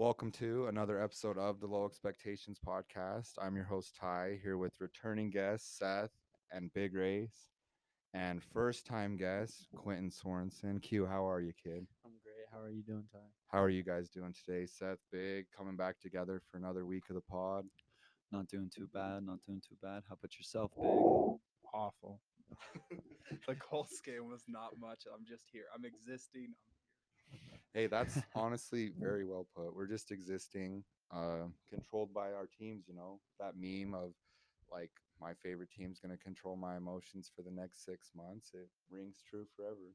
Welcome to another episode of the Low Expectations podcast. I'm your host Ty here with returning guests Seth and Big Race, and first time guest Quentin Sorensen. Q, how are you, kid? I'm great. How are you doing, Ty? How are you guys doing today? Seth, Big, coming back together for another week of the pod. Not doing too bad. Not doing too bad. How about yourself, Big? awful. the Colts game was not much. I'm just here. I'm existing. Hey, that's honestly very well put. We're just existing, uh, controlled by our teams. You know that meme of like my favorite team's gonna control my emotions for the next six months. It rings true forever.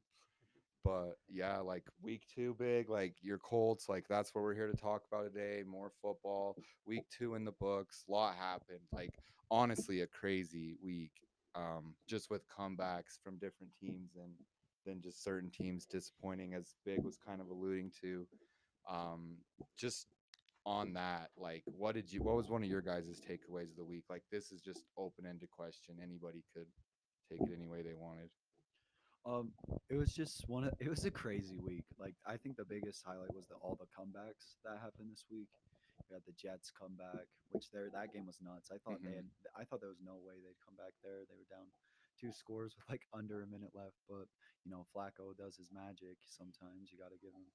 But yeah, like week two, big like your Colts. Like that's what we're here to talk about today. More football. Week two in the books. A lot happened. Like honestly, a crazy week. Um, just with comebacks from different teams and than just certain teams disappointing, as Big was kind of alluding to. Um, just on that, like, what did you? What was one of your guys' takeaways of the week? Like, this is just open-ended question. Anybody could take it any way they wanted. Um, it was just one. Of, it was a crazy week. Like I think the biggest highlight was the all the comebacks that happened this week. We had the Jets come back, which there that game was nuts. I thought they Mhm. had. I thought there was no way they'd come back there. They were down two scores with like under a minute left, but you know Flacco does his magic. Sometimes you got to give him.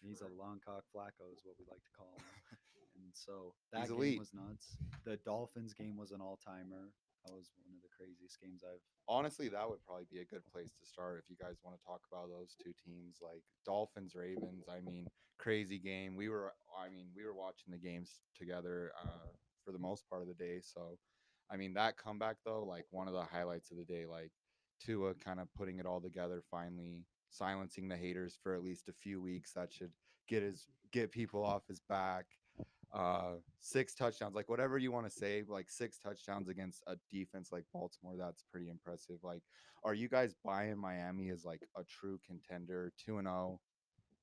He's a long cock Flacco is what we like to call him. and so that He's game elite. was nuts. The Dolphins game was an all timer. That was one of the craziest games I've Honestly, that would probably be a good place to start if you guys want to talk about those two teams, like Dolphins, Ravens. I mean, crazy game. We were, I mean, we were watching the games together uh, for the most part of the day. So, I mean, that comeback though, like one of the highlights of the day, like Tua kind of putting it all together, finally silencing the haters for at least a few weeks. That should get his get people off his back. Uh, six touchdowns, like whatever you want to say, like six touchdowns against a defense like Baltimore. That's pretty impressive. Like, are you guys buying Miami as like a true contender, two and zero?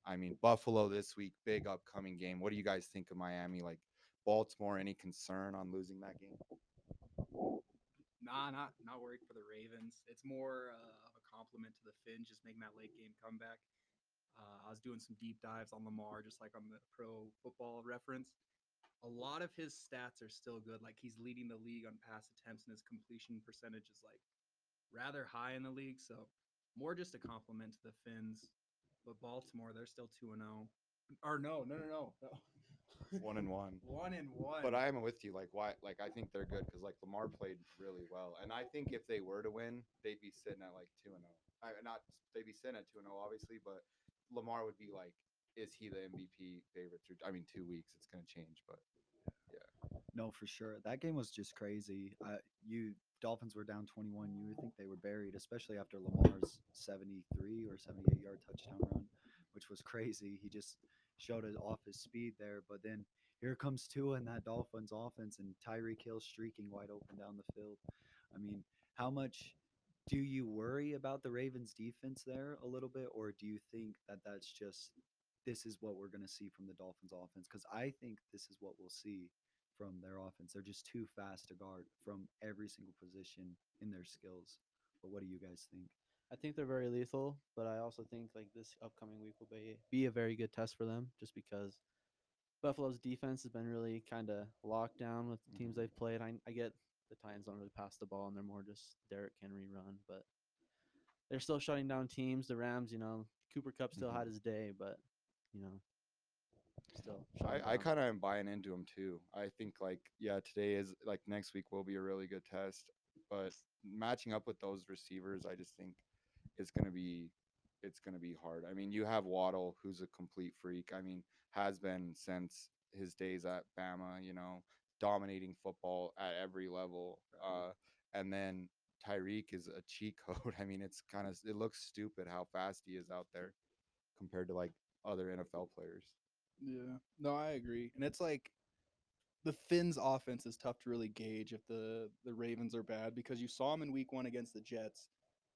I mean, Buffalo this week, big upcoming game. What do you guys think of Miami? Like, Baltimore, any concern on losing that game? Nah, not not worried for the Ravens. It's more uh, of a compliment to the Fins just making that late game comeback. Uh, I was doing some deep dives on Lamar, just like on the Pro Football Reference. A lot of his stats are still good. Like he's leading the league on pass attempts, and his completion percentage is like rather high in the league. So more just a compliment to the Fins. But Baltimore, they're still two and zero. Or no, no, no, no, no. One and one. one and one. But I am with you. Like, why? Like, I think they're good because like Lamar played really well, and I think if they were to win, they'd be sitting at like two and zero. I not they'd be sitting at two and zero, obviously, but Lamar would be like, is he the MVP favorite through? I mean, two weeks, it's gonna change, but yeah. No, for sure. That game was just crazy. Uh, you Dolphins were down 21. You would think they were buried, especially after Lamar's 73 or 78 yard touchdown run, which was crazy. He just showed it off his speed there. But then here comes Tua and that Dolphins offense, and Tyreek Hill streaking wide open down the field. I mean, how much do you worry about the Ravens defense there a little bit, or do you think that that's just this is what we're going to see from the Dolphins offense? Because I think this is what we'll see from their offense. They're just too fast to guard from every single position in their skills. But what do you guys think? I think they're very lethal, but I also think like this upcoming week will be be a very good test for them, just because Buffalo's defense has been really kind of locked down with the teams Mhm. they've played. I, I get the Titans don't really pass the ball and they're more just Derrick Henry run, but they're still shutting down teams. The Rams, you know, Cooper Kupp still had his day, but you know, still. I, I kind of am buying into him too. I think like yeah, today is like next week will be a really good test, but matching up with those receivers, I just think it's gonna be it's gonna be hard. I mean, you have Waddle, who's a complete freak. I mean, has been since his days at Bama. You know, dominating football at every level. Uh, and then Tyreek is a cheat code. I mean, it's kind of it looks stupid how fast he is out there compared to like other NFL players. Yeah, no, I agree, and it's like the Fins' offense is tough to really gauge if the the Ravens are bad because you saw them in Week One against the Jets.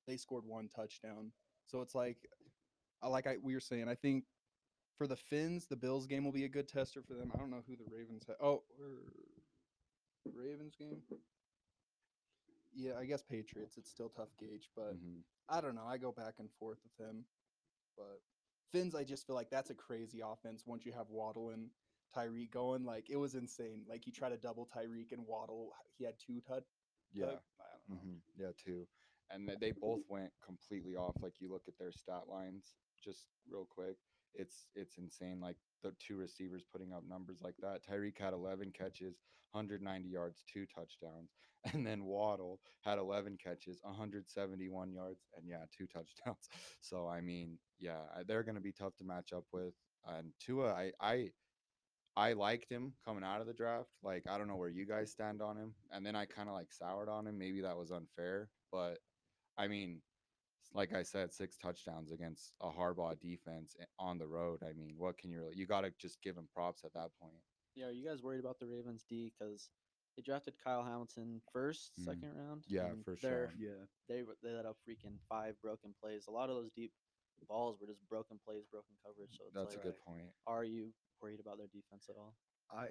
They scored one touchdown, so it's like, like I we were saying. I think for the Fins, the Bills game will be a good tester for them. I don't know who the Ravens have. Oh, er, Ravens game. Yeah, I guess Patriots. It's still tough gauge, but Mhm. I don't know. I go back and forth with him, but Fins, I just feel like that's a crazy offense once you have Waddle in. Tyreek going. Like it was insane. Like he tried to double Tyreek and Waddle. He had two touch. Yeah. I don't know. hmm Yeah, too. And they- both went completely off. Like you look at their stat lines, just real quick. It's it's insane. Like the two receivers putting up numbers like that. Tyreek had 11 catches, 190 yards, two touchdowns, and then Waddle had 11 catches, 171 yards, and yeah, two touchdowns. So I mean, yeah, they're gonna be tough to match up with. And Tua, I I I liked him coming out of the draft. Like, I don't know where you guys stand on him. And then I kind of like soured on him. Maybe that was unfair. But I mean, like I said, six touchdowns against a Harbaugh defense on the road. I mean, what can you really, you got to just give him props at that point. Yeah, are you guys worried about the Ravens D? Because they drafted Kyle Hamilton first, Mm. second round. Yeah, for they're- sure. Yeah. They they let up freaking five broken plays. A lot of those deep balls were just broken plays, broken coverage. So it's That's like, a good point. are you worried about their defense at all? I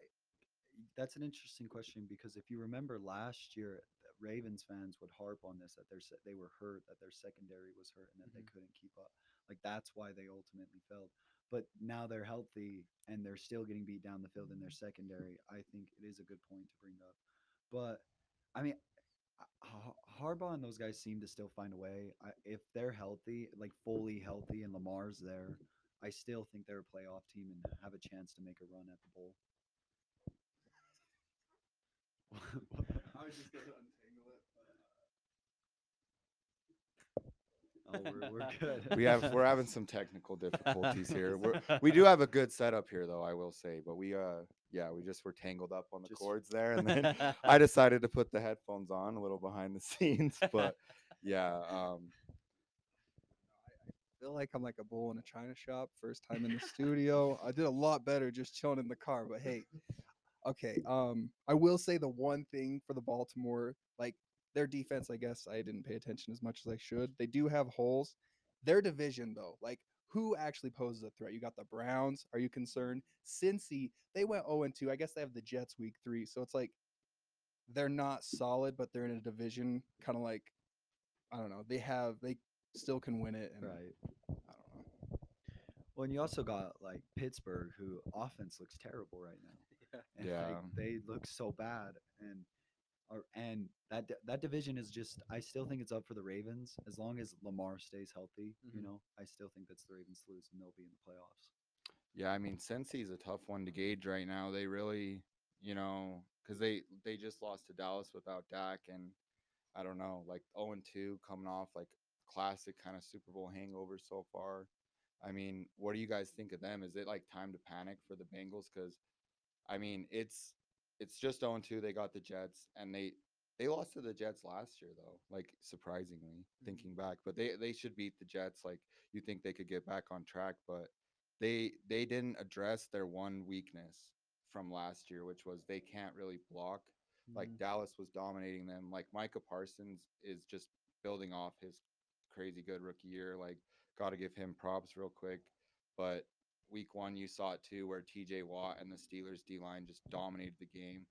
that's an interesting question because if you remember last year, the Ravens fans would harp on this that their se- they were hurt, that their secondary was hurt, and that they Mhm. couldn't keep up. Like that's why they ultimately failed. But now they're healthy and they're still getting beat down the field in their secondary. I think it is a good point to bring up. But I mean, Harbaugh and those guys seem to still find a way. I, if they're healthy, like fully healthy, and Lamar's there, I still think they're a playoff team and have a chance to make a run at the bowl. I was just gonna untangle it. Oh, we're, we're good. We have, we're having some technical difficulties here. We're, we do have a good setup here, though, I will say. But we, uh, yeah, we just were tangled up on the Just- cords there. And then I decided to put the headphones on a little behind the scenes. But yeah, um, feel like I'm like a bull in a china shop. First time in the studio. I did a lot better just chilling in the car. But hey, okay. Um, I will say the one thing for the Baltimore, like their defense, I guess I didn't pay attention as much as I should. They do have holes. Their division, though, like who actually poses a threat? You got the Browns. Are you concerned? Cincy, they went 0 2. I guess they have the Jets week three. So it's like they're not solid, but they're in a division kind of like I don't know. They have they still can win it. And right. I don't know. Well, and you also got like Pittsburgh, who offense looks terrible right now. And, like, Yeah. they look so bad, and or and that that division is just. I still think it's up for the Ravens as long as Lamar stays healthy. You Mhm. know, I still think that's the Ravens to lose, and they'll be in the playoffs. Yeah, I mean, Cincy's a tough one to gauge right now. They really, you know, because they they just lost to Dallas without Dak, and I don't know, like 0 and 2 coming off like classic kind of Super Bowl hangover so far. I mean, what do you guys think of them? Is it like time to panic for the Bengals? Because, I mean, it's it's just 0 and 2. They got the Jets, and they they lost to the Jets last year though. Like surprisingly, thinking back, but they they should beat the Jets. Like you think they could get back on track, but they they didn't address their one weakness from last year, which was they can't really block. Like Mhm. Dallas was dominating them. Like Micah Parsons is just building off his crazy good rookie year. Like got to give him props real quick. But week one, you saw it too, where T.J. Watt and the Steelers D line just dominated the game.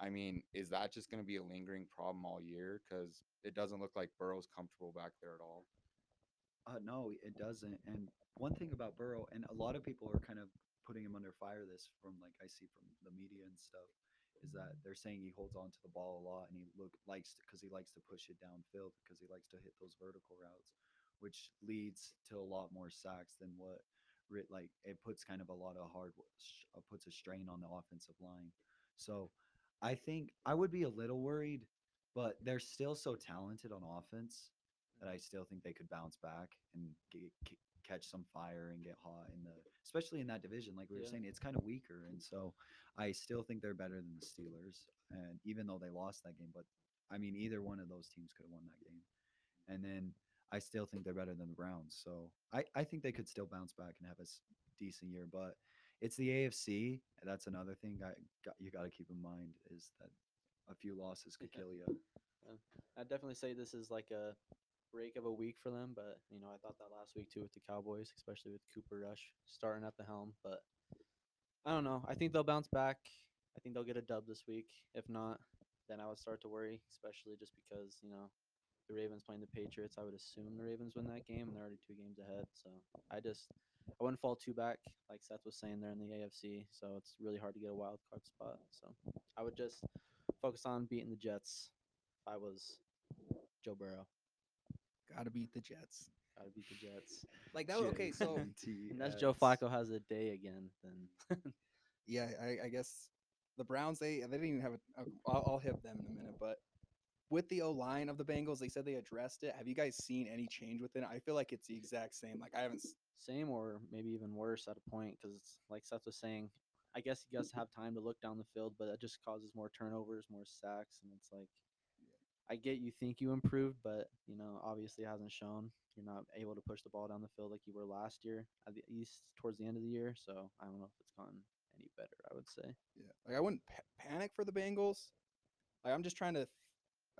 I mean, is that just going to be a lingering problem all year? Because it doesn't look like Burrow's comfortable back there at all. Uh, no, it doesn't. And one thing about Burrow, and a lot of people are kind of putting him under fire. This from like I see from the media and stuff, is that they're saying he holds on to the ball a lot and he look likes because he likes to push it downfield because he likes to hit those vertical routes, which leads to a lot more sacks than what like it puts kind of a lot of hard uh, puts a strain on the offensive line. So I think I would be a little worried, but they're still so talented on offense that I still think they could bounce back and get, catch some fire and get hot in the, especially in that division. Like we were Yeah. saying, it's kind of weaker, and so I still think they're better than the Steelers. And even though they lost that game, but I mean, either one of those teams could have won that game. And then I still think they're better than the Browns. So I, I think they could still bounce back and have a decent year. But it's the AFC. That's another thing I got, you got to keep in mind is that a few losses could kill you. I'd definitely say this is like a break of a week for them, but you know, I thought that last week too with the Cowboys, especially with Cooper Rush starting at the helm. But I don't know. I think they'll bounce back. I think they'll get a dub this week. If not, then I would start to worry, especially just because you know the Ravens playing the Patriots. I would assume the Ravens win that game, and they're already two games ahead. So I just I wouldn't fall too back, like Seth was saying there in the AFC. So it's really hard to get a wild card spot. So I would just focus on beating the Jets. If I was Joe Burrow, Gotta beat the Jets. gotta beat the Jets. Like that. was- Okay, so Unless Joe Flacco has a day again, then yeah, I, I guess the Browns they they didn't even have a. a- I'll, I'll hit them in a minute, but with the O line of the Bengals, they said they addressed it. Have you guys seen any change within it? I feel like it's the exact same. Like I haven't. same or maybe even worse at a point because like Seth was saying, I guess he does have time to look down the field, but that just causes more turnovers, more sacks, and it's like I get you think you improved, but you know obviously it hasn't shown. You're not able to push the ball down the field like you were last year, at the least towards the end of the year. So I don't know if it's gotten any better. I would say. Yeah, like I wouldn't pa- panic for the Bengals. Like I'm just trying to,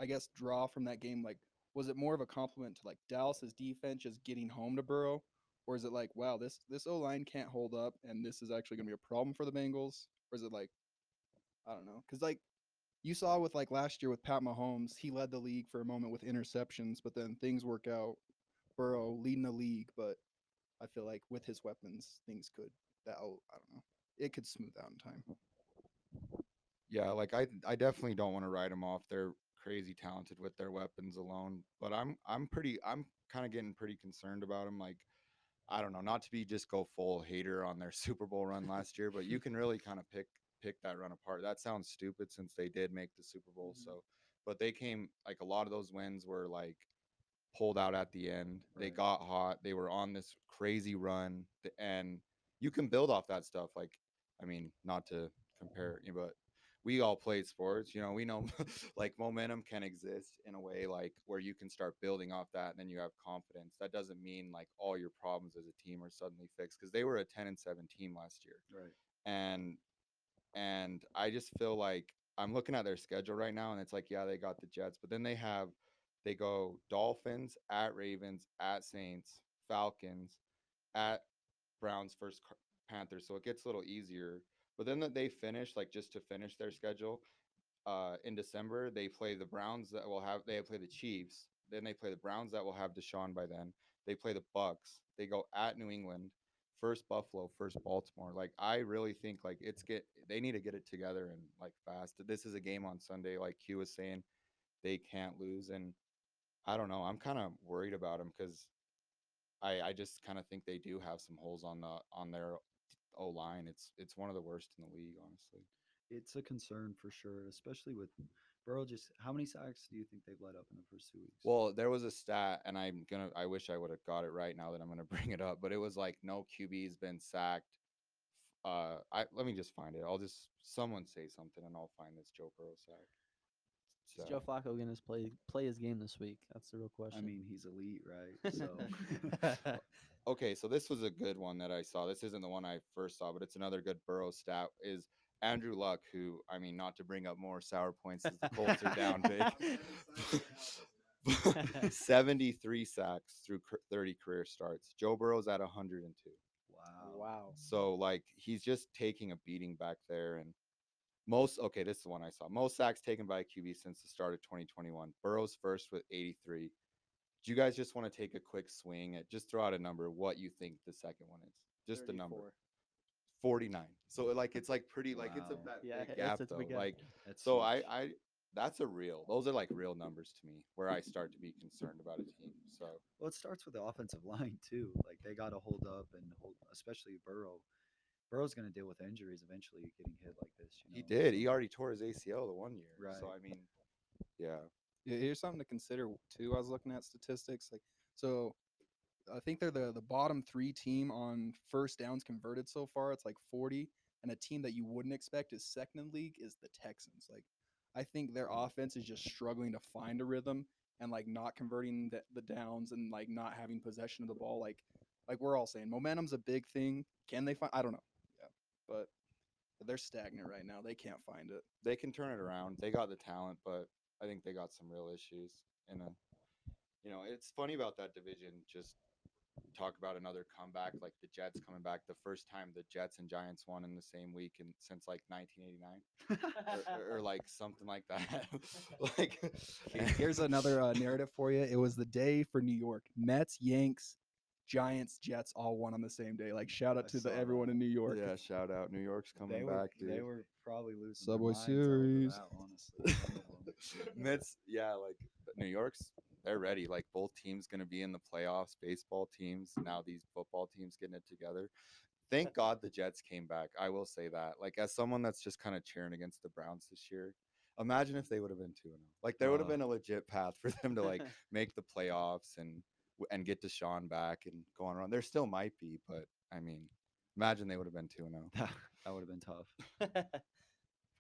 I guess, draw from that game. Like, was it more of a compliment to like Dallas's defense just getting home to Burrow, or is it like, wow, this this O line can't hold up, and this is actually going to be a problem for the Bengals, or is it like, I don't know, because like you saw with like last year with Pat Mahomes, he led the league for a moment with interceptions, but then things work out. Burrow leading the league, but I feel like with his weapons, things could that I don't know, it could smooth out in time. Yeah, like I I definitely don't want to write them off. They're crazy talented with their weapons alone, but I'm I'm pretty I'm kind of getting pretty concerned about them. Like I don't know, not to be just go full hater on their Super Bowl run last year, but you can really kind of pick pick that run apart. That sounds stupid since they did make the Super Bowl. Mhm. So, but they came like a lot of those wins were like pulled out at the end. They got hot. They were on this crazy run, and you can build off that stuff. Like, I mean, not to compare, you know, but we all played sports. You know, we know like momentum can exist in a way like where you can start building off that, and then you have confidence. That doesn't mean like all your problems as a team are suddenly fixed because they were a ten and seven team last year Right. and and I just feel like I'm looking at their schedule right now, and it's like, yeah, they got the Jets, but then they have they go Dolphins at Ravens at Saints, Falcons at Browns first Panthers, so it gets a little easier. But then that they finish like just to finish their schedule uh, in December, they play the Browns that will have they play the Chiefs, then they play the Browns that will have Deshaun by then. They play the Bucs. They go at New England, first Buffalo, first Baltimore. Like I really think like it's get they need to get it together and like fast. This is a game on Sunday, like Q was saying, they can't lose. And I don't know. I'm kind of worried about them because I I just kind of think they do have some holes on the on their O line. It's it's one of the worst in the league, honestly. It's a concern for sure, especially with Burrow. Just how many sacks do you think they've let up in the first two weeks? Well, there was a stat, and I'm gonna. I wish I would have got it right now that I'm gonna bring it up, but it was like no QB's been sacked. Uh, I let me just find it. I'll just someone say something, and I'll find this Joe Burrow sack. Is Joe Flacco gonna play play his game this week? That's the real question. I mean, he's elite, right? So okay, so this was a good one that I saw. This isn't the one I first saw, but it's another good Burrow stat. Is Andrew Luck, who I mean, not to bring up more sour points as the Colts are down big. 73 sacks through 30 career starts. Joe Burrow's at 102. wow. wow. So like he's just taking a beating back there and most okay, this is the one I saw. Most sacks taken by a QB since the start of 2021. Burrow's first with 83. Do you guys just want to take a quick swing at just throw out a number what you think the second one is? Just a number. 49. So like it's like pretty like it's a that Yeah, big gap it's a though. big gap. Like That's so I. I that's a real. Those are like real numbers to me where I start to be concerned about a team. So Well, it starts with the offensive line too. Like they got to hold up and hold, especially Burrow. Burrow's going to deal with injuries eventually, getting hit like this. You know? he did. He already tore his ACL the one year. Right. So I mean, yeah. Yeah, here's something to consider too. I was looking at statistics, like so. I think they're the the bottom three team on first downs converted so far. It's like 40, and a team that you wouldn't expect is second in the league is the Texans. Like, I think their mm. offense is just struggling to find a rhythm and like not converting the, the downs and like not having possession of the ball. Like, like we're all saying, momentum's a big thing. Can they find? I don't know. But they're stagnant right now. They can't find it. they can turn it around. They got the talent, but I think they got some real issues. In a, you know, it's funny about that division. Just talk about another comeback, like the Jets coming back. The first time the Jets and Giants won in the same week and since like 1989, or, or, or like something like that. like, Here's another uh, narrative for you. It was the day for New York Mets, Yanks, Giants, Jets all won on the same day. Like shout out I to the everyone that. in New York. Yeah, shout out. New York's coming they were, back, dude. They were probably losing Subway Series. that, honestly. some. Mets, yeah, like New York's they're ready. Like both teams gonna be in the playoffs, baseball teams. Now these football teams getting it together. Thank God the Jets came back. I will say that. Like as someone that's just kind of cheering against the Browns this year, imagine if they would have been 2 and 0. Like there would have Oh. been a legit path for them to like make the playoffs and and get Deshaun back and go on a run. There still might be, but I mean, imagine they would have been 2 0. that, that would have been tough.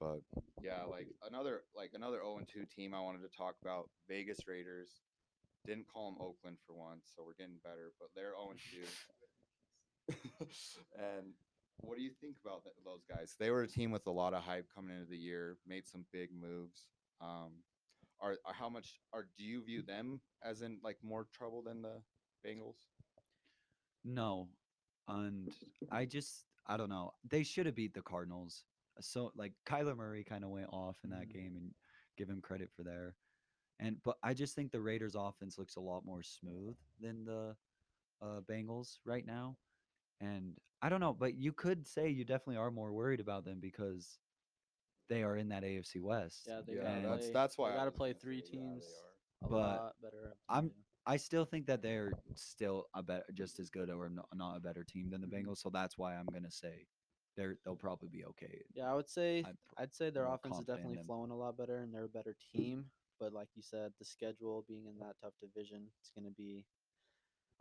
But yeah, like another like another 0 2 team I wanted to talk about. Vegas Raiders. Didn't call them Oakland for once, so we're getting better. But they're 0 2. and what do you think about th- those guys? They were a team with a lot of hype coming into the year. Made some big moves. Um, are, are how much are do you view them as in like more trouble than the Bengals? No, and I just I don't know. They should have beat the Cardinals. So like Kyler Murray kind of went off in that Mhm. game, and give him credit for there. And but I just think the Raiders' offense looks a lot more smooth than the uh, Bengals right now. And I don't know, but you could say you definitely are more worried about them because they are in that AFC West. yeah, they yeah, gotta that's play, that's why they I gotta was play gonna three say, yeah, they teams are. a But lot better. of I'm- team, I still think that they're still a better, just as good or not, not a better team than the mm-hmm. Bengals. So that's why I'm gonna say they're they'll probably be okay. yeah. yeah, I would say I'm, I'd say their more offense is confident in definitely them. flowing a lot better, and they're a better team. But like you said, the schedule being in that tough division, it's gonna be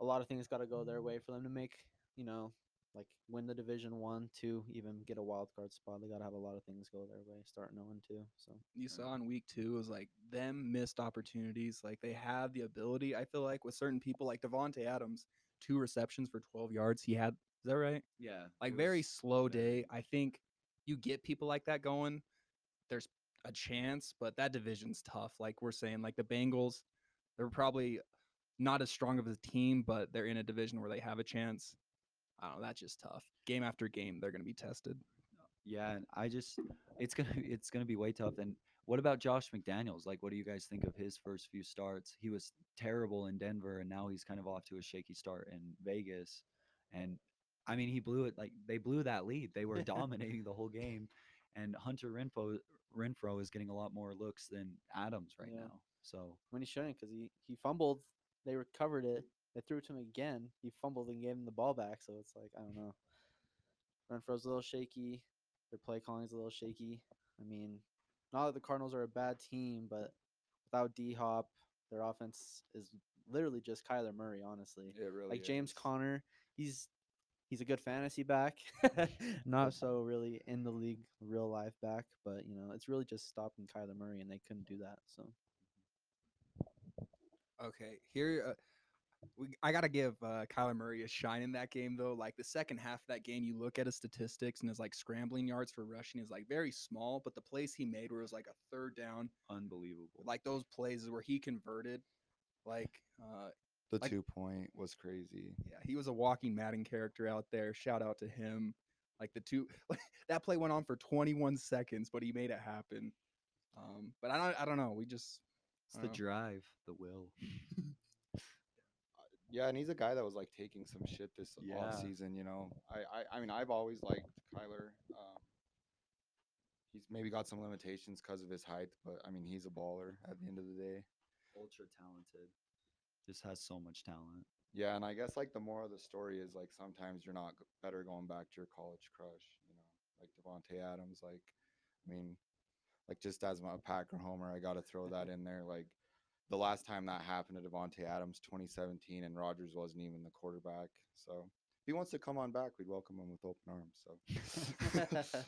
a lot of things got to go their mm-hmm. way for them to make you know like win the division one, two, even get a wild card spot. They got to have a lot of things go their way, starting 0 and two. So you saw in week two was like them missed opportunities. Like they have the ability. I feel like with certain people, like Davante Adams, two receptions for 12 yards. He had. Is that right? Yeah, Like very slow day. I think you get people like that going. There's a chance, but that division's tough. Like we're saying, like the Bengals, they're probably not as strong of a team, but they're in a division where they have a chance. I don't know. That's just tough. Game after game, they're going to be tested. Yeah, and I just it's gonna it's gonna be way tough. And what about Josh McDaniels? Like, what do you guys think of his first few starts? He was terrible in Denver, and now he's kind of off to a shaky start in Vegas. And I mean, he blew it like they blew that lead. They were dominating the whole game, and Hunter Renfrow Renfrow is getting a lot more looks than Adams right Yeah. now. So when he shouldn't, because he he fumbled, they recovered it. They threw it to him again. He fumbled and gave him the ball back. So it's like I don't know. Renfrow's a little shaky. Their play calling's a little shaky. I mean, not that the Cardinals are a bad team, but without D Hop, their offense is literally just Kyler Murray. Honestly, It really like James is. Conner, he's he's a good fantasy back, not so really in the league real life back. But you know, it's really just stopping Kyler Murray, and they couldn't do that. So. Okay, here uh, we, I gotta give uh, Kyler Murray a shine in that game though. Like the second half of that game, you look at his statistics and his like scrambling yards for rushing is like very small, but the plays he made where it was like a third down, unbelievable. like those plays where he converted. Like, uh, The like- two point was crazy. yeah, he was a walking Madden character out there. Shout out to him. Like the two, that play went on for 21 seconds, but he made it happen. Um, but I don't, I don't know. We just It's the know. drive, the will. Yeah, and he's a guy that was like taking some shit this Yeah. off season. You know, I, I I mean I've always liked Kyler. Um, he's maybe got some limitations because of his height, but I mean he's a baller at the end of the day. Ultra talented. Just has so much talent. Yeah, and I guess like the moral of the story is like sometimes you're not better going back to your college crush. You know, like Davante Adams. Like, I mean, like just as my Packer homer, I got to throw that in there. Like the last time that happened to Davante Adams, 2017, and Rodgers wasn't even the quarterback. So if he wants to come on back, we'd welcome him with open arms. So,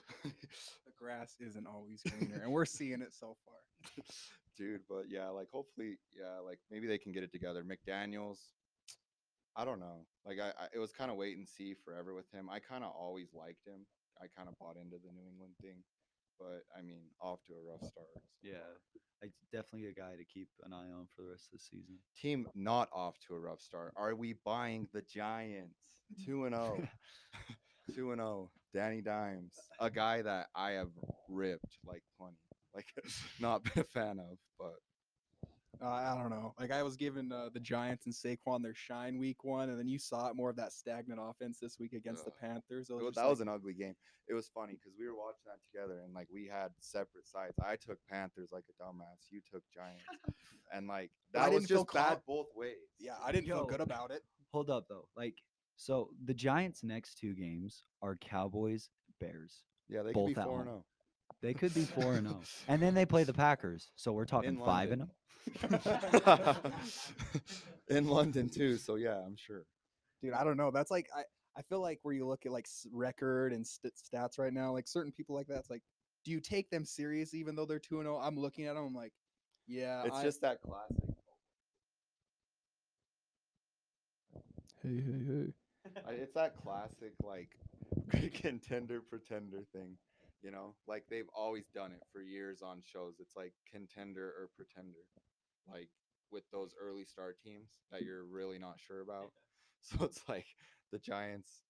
the grass isn't always greener, and we're seeing it so far. dude, but yeah, like hopefully, yeah, like maybe they can get it together. McDaniels. I don't know. Like I, I it was kind of wait and see forever with him. I kind of always liked him. I kind of bought into the New England thing, but I mean, off to a rough start. so Yeah. far. Like definitely a guy to keep an eye on for the rest of the season. Team not off to a rough start. Are we buying the Giants? Two and zero. Oh. Two and zero. Danny Dimes, a guy that I have ripped like plenty, like not been a fan of, but Uh, I don't know. Like I was giving uh, the Giants and Saquon their shine week one, and then you saw it more of that stagnant offense this week against the Panthers. It It was was- that like- was an ugly game. It was funny because we were watching that together and like we had separate sides. I took Panthers like a dumbass. You took Giants, and like that was didn't just bad con- both ways. yeah, I didn't feel good about it. Hold up though. Like so the Giants next two games are Cowboys, Bears. yeah, they could be at four and zero. They could be 4 and 0. And then they play the Packers. So we're talking 5 and 0. in London too. So yeah, I'm sure. dude i don't know that's like i i feel like where you look at like record and st- stats right now like certain people like that it's like do you take them serious even though they're 2 and 0 i'm looking at them i'm like yeah It's I- just that classic. hey hey hey It's that classic like contender pretender thing. You know, like they've always done it for years on shows. It's like contender or pretender, like with those early start teams that you're really not sure about. So it's like the Giants.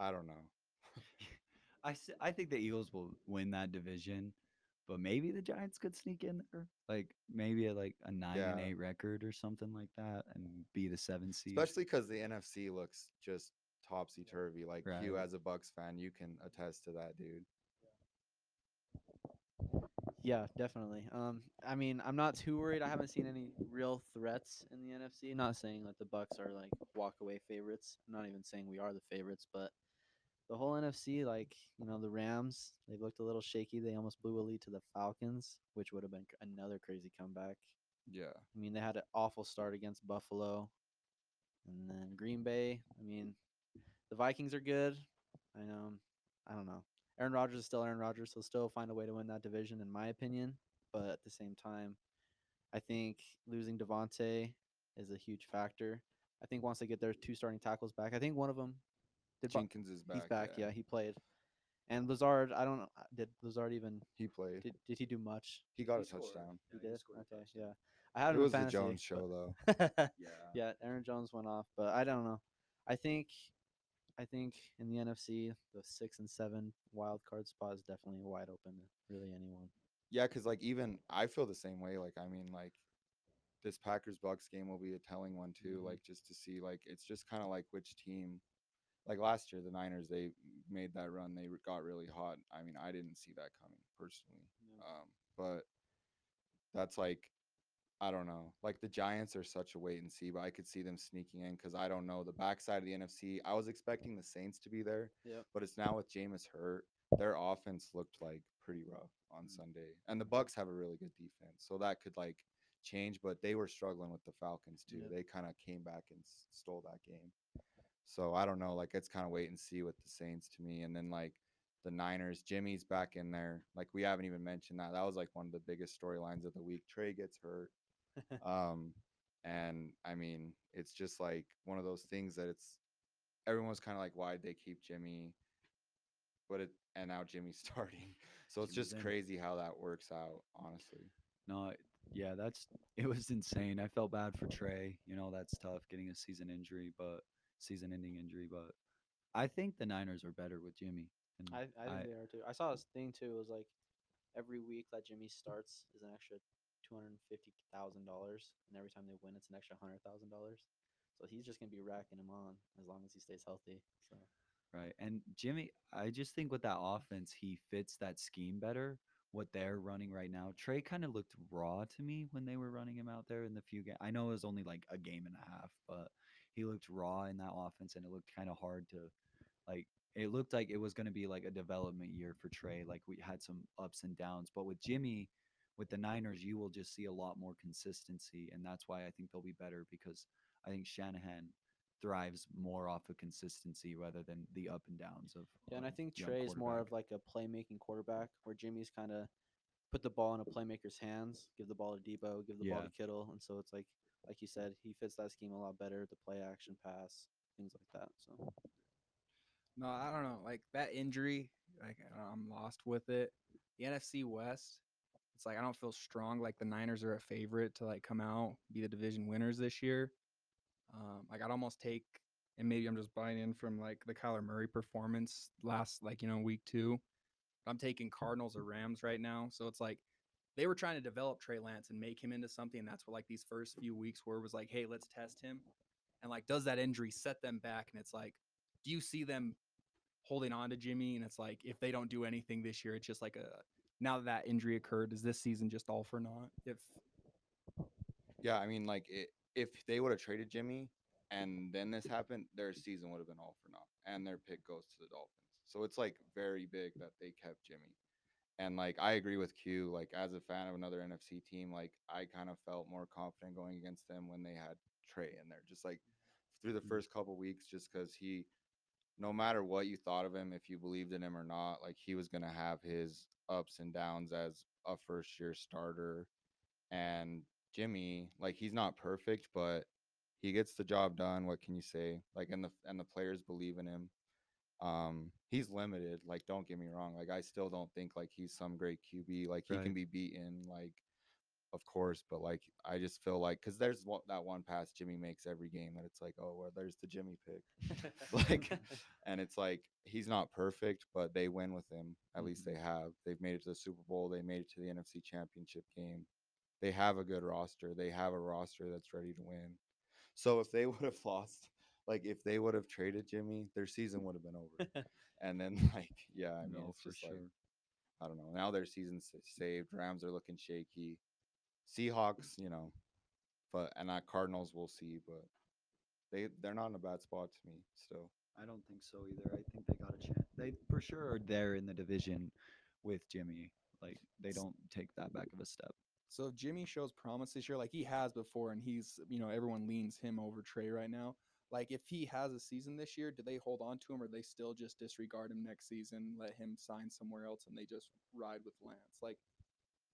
I don't know. I, s- I think the Eagles will win that division, but maybe the Giants could sneak in there. Like maybe a, like a 9 and Yeah. 8 record or something like that and be the 7 seed. Especially because the NFC looks just topsy turvy. Like you, Right. as a Bucs fan, you can attest to that, dude. Yeah, definitely. Um, I mean, I'm not too worried. I haven't seen any real threats in the NFC. Not saying that the Bucs are like walkaway favorites. I'm not even saying we are the favorites, but the whole NFC, like you know, the Rams, they've looked a little shaky. They almost blew a lead to the Falcons, which would have been another crazy comeback. Yeah. I mean, they had an awful start against Buffalo, and then Green Bay. I mean, the Vikings are good. I know. I don't know. Aaron Rodgers is still Aaron Rodgers. He'll still find a way to win that division, in my opinion. But at the same time, I think losing Davante is a huge factor. I think once they get their two starting tackles back, I think one of them did. Bo- Jenkins is back. he's back. Yeah. he played. And Lazard, I don't know. uh, Did Lazard even He played. did, did he do much? He got He a scored. touchdown. He Yeah, he did. scored a Okay, touchdown. yeah. I had It him in was the fantasy, Jones but- show, though. Yeah. yeah, Aaron Jones went off, but I don't know. I think, I think in the NFC, the six and seven wild card spot is definitely wide open to really anyone. Yeah, because like even I feel the same way. Like I mean, like this Packers Bucs game will be a telling one too. Mhm. Like just to see, like it's just kind of like which team. Like last year, the Niners they made that run. They got really hot. I mean, I didn't see that coming personally. Um, but that's like I don't know. Like the Giants are such a wait and see, but I could see them sneaking in because I don't know the backside of the NFC. I was expecting the Saints to be there, Yep. but it's now with Jameis hurt. Their offense looked like pretty rough on Mm. Sunday, and the Bucs have a really good defense, so that could like change. But they were struggling with the Falcons too. They kind of came back and s- stole that game. So I don't know. Like it's kind of wait and see with the Saints to me, and then like the Niners, Jimmy's back in there. Like we haven't even mentioned that. That was like one of the biggest storylines of the week. Trey gets hurt. Um, and I mean, it's just like one of those things that it's everyone's kind of like, why'd they keep Jimmy? But it and now Jimmy's starting. So it's Jimmy's just in. crazy how that works out, honestly. No, yeah, that's it was insane. I felt bad for Trey. You know, that's tough getting a season injury, but season-ending injury. But I think the Niners are better with Jimmy. And I, I think they are too. I saw this thing too. It was like every week that Jimmy starts is an extra two hundred and every time they win, it's an extra hundred thousand dollars. So he's just gonna be racking him on as long as he stays healthy. So Right. And Jimmy, I just think with that offense, he fits that scheme better. What they're running right now. Trey kind of looked raw to me when they were running him out there in the few games. I know it was only like a game and a half, but he looked raw in that offense and it looked kind of hard to like it looked like it was going to be like a development year for Trey. Like we had some ups and downs, but with Jimmy, with the Niners, you will just see a lot more consistency, and that's why I think they'll be better because I think Shanahan thrives more off of consistency rather than the up and downs of. yeah, and I think Trey is more of like a playmaking quarterback, where Jimmy's kind of put the ball in a playmaker's hands, give the ball to Deebo, give the ball to Kittle, and so it's like like you said, he fits that scheme a lot better. The play action pass, things like that. So No, I don't know. Like that injury, like I don't know, I'm lost with it. The NFC West, it's like I don't feel strong. Like the Niners are a favorite to like come out be the division winners this year. Um, like I'd almost take, and maybe I'm just buying in from like the Kyler Murray performance last like you know week two. I'm taking Cardinals or Rams right now, so it's like they were trying to develop Trey Lance and make him into something. That's what like these first few weeks where it was like, hey, let's test him. And like, does that injury set them back? And it's like, do you see them holding on to Jimmy? And it's like, if they don't do anything this year, it's just like a now that that injury occurred, is this season just all for naught? If Yeah, I mean, like it, if they would have traded Jimmy and then this happened, their season would have been all for naught, and their pick goes to the Dolphins. So it's like very big that they kept Jimmy. And like I agree with Q. Like as a fan of another NFC team, like I kind of felt more confident going against them when they had Trey in there. Just like through the Mhm. first couple weeks, just because he, no matter what you thought of him, if you believed in him or not, like he was gonna have his ups and downs as a first year starter. And Jimmy, like he's not perfect, but he gets the job done. What can you say? Like and the and the players believe in him. Um, he's limited. Like, don't get me wrong. Like, I still don't think like he's some great QB. Like, he Right. can be beaten. Like, of course, but like, I just feel like because there's one, that one pass Jimmy makes every game that it's like, oh, well, there's the Jimmy pick, Like, and it's like he's not perfect, but they win with him. At least they mm-hmm. have. They've made it to the Super Bowl. They made it to the NFC Championship game. They have a good roster. They have a roster that's ready to win. So if they would have lost, like if they would have traded Jimmy, their season would have been over. and then like, yeah, I mean, No, it's for just sure. like I don't know. Now their season's saved. Rams are looking shaky. Seahawks, you know, but and that Cardinals we'll see, but they they're not in a bad spot to me still. I don't think so either. I think they got a chance. They for sure are there in the division with Jimmy. Like they don't take that back of a step. So if Jimmy shows promise this year, like he has before, and he's you know everyone leans him over Trey right now. Like if he has a season this year, do they hold on to him, or they still just disregard him next season, let him sign somewhere else, and they just ride with Lance? Like,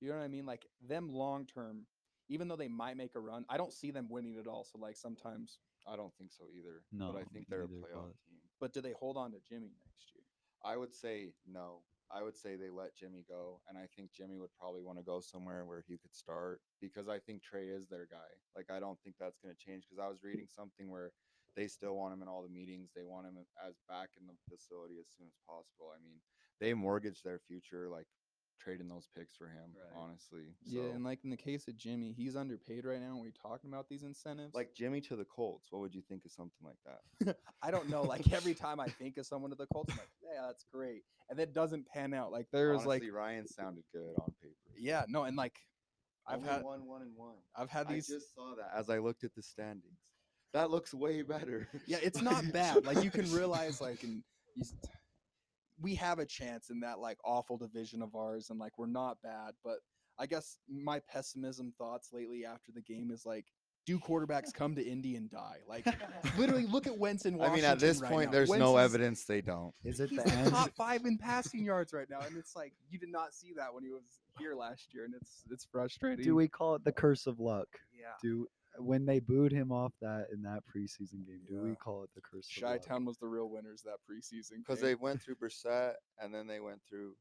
you know what I mean? Like them long term, even though they might make a run, I don't see them winning at all. So like sometimes, I don't think so either. No, but I think they're neither, a playoff but- team. but do they hold on to Jimmy next year? I would say no. I would say they let Jimmy go, and I think Jimmy would probably want to go somewhere where he could start because I think Trey is their guy. Like I don't think that's going to change because I was reading something where they still want him in all the meetings. They want him as back in the facility as soon as possible. I mean, they mortgage their future like trading those picks for him. Right. Honestly, yeah, and like in the case of Jimmy, he's underpaid right now. When we talking about these incentives, like Jimmy to the Colts. What would you think of something like that? I don't know. Like every time I think of someone to the Colts, I'm like, yeah, that's great, and it doesn't pan out. Like there's Honestly, like, Ryan sounded good on paper. yeah, no, and like I've Only had one, one, and one. I've had these. I just saw that as I looked at the standings. That looks way better. yeah, it's not bad. Like you can realize, like, and you, s- we have a chance in that like awful division of ours, and like we're not bad. But I guess my pessimism thoughts lately after the game is like, do quarterbacks come to Indy and die? Like literally, look at Wentz in I mean, at this right point, now. there's Wentz no is- evidence they don't. Is it He's the the end? top five in passing yards right now, and it's like you did not see that when he was here last year, and it's it's frustrating. Do we call it the curse of luck? Yeah. Do when they booed him off that in that preseason game? Do we call it the curse of Chi? Town was the real winners that preseason. Because they went through Brissett, and then they went through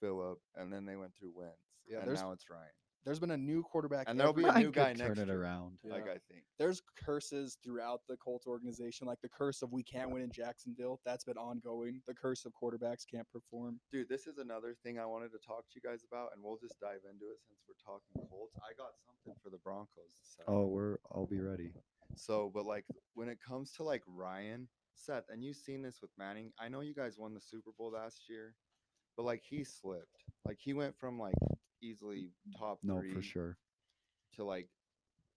Philip, and then they went through Wentz. Yeah, and now it's Ryan. There's been a new quarterback, And there'll be a Ryan new guy could turn next it year. around. Like I think. there's curses throughout the Colts organization, like the curse of we can't win in Jacksonville. That's been ongoing. The curse of quarterbacks can't perform. Dude, this is another thing I wanted to talk to you guys about, and we'll just dive into it since we're talking Colts. I got something for the Broncos. to. Oh, we're I'll be ready. So, but like when it comes to like Ryan, Seth, and you've seen this with Manning. I know you guys won the Super Bowl last year, but like he slipped. Like he went from like easily mm, top No, three for sure. to like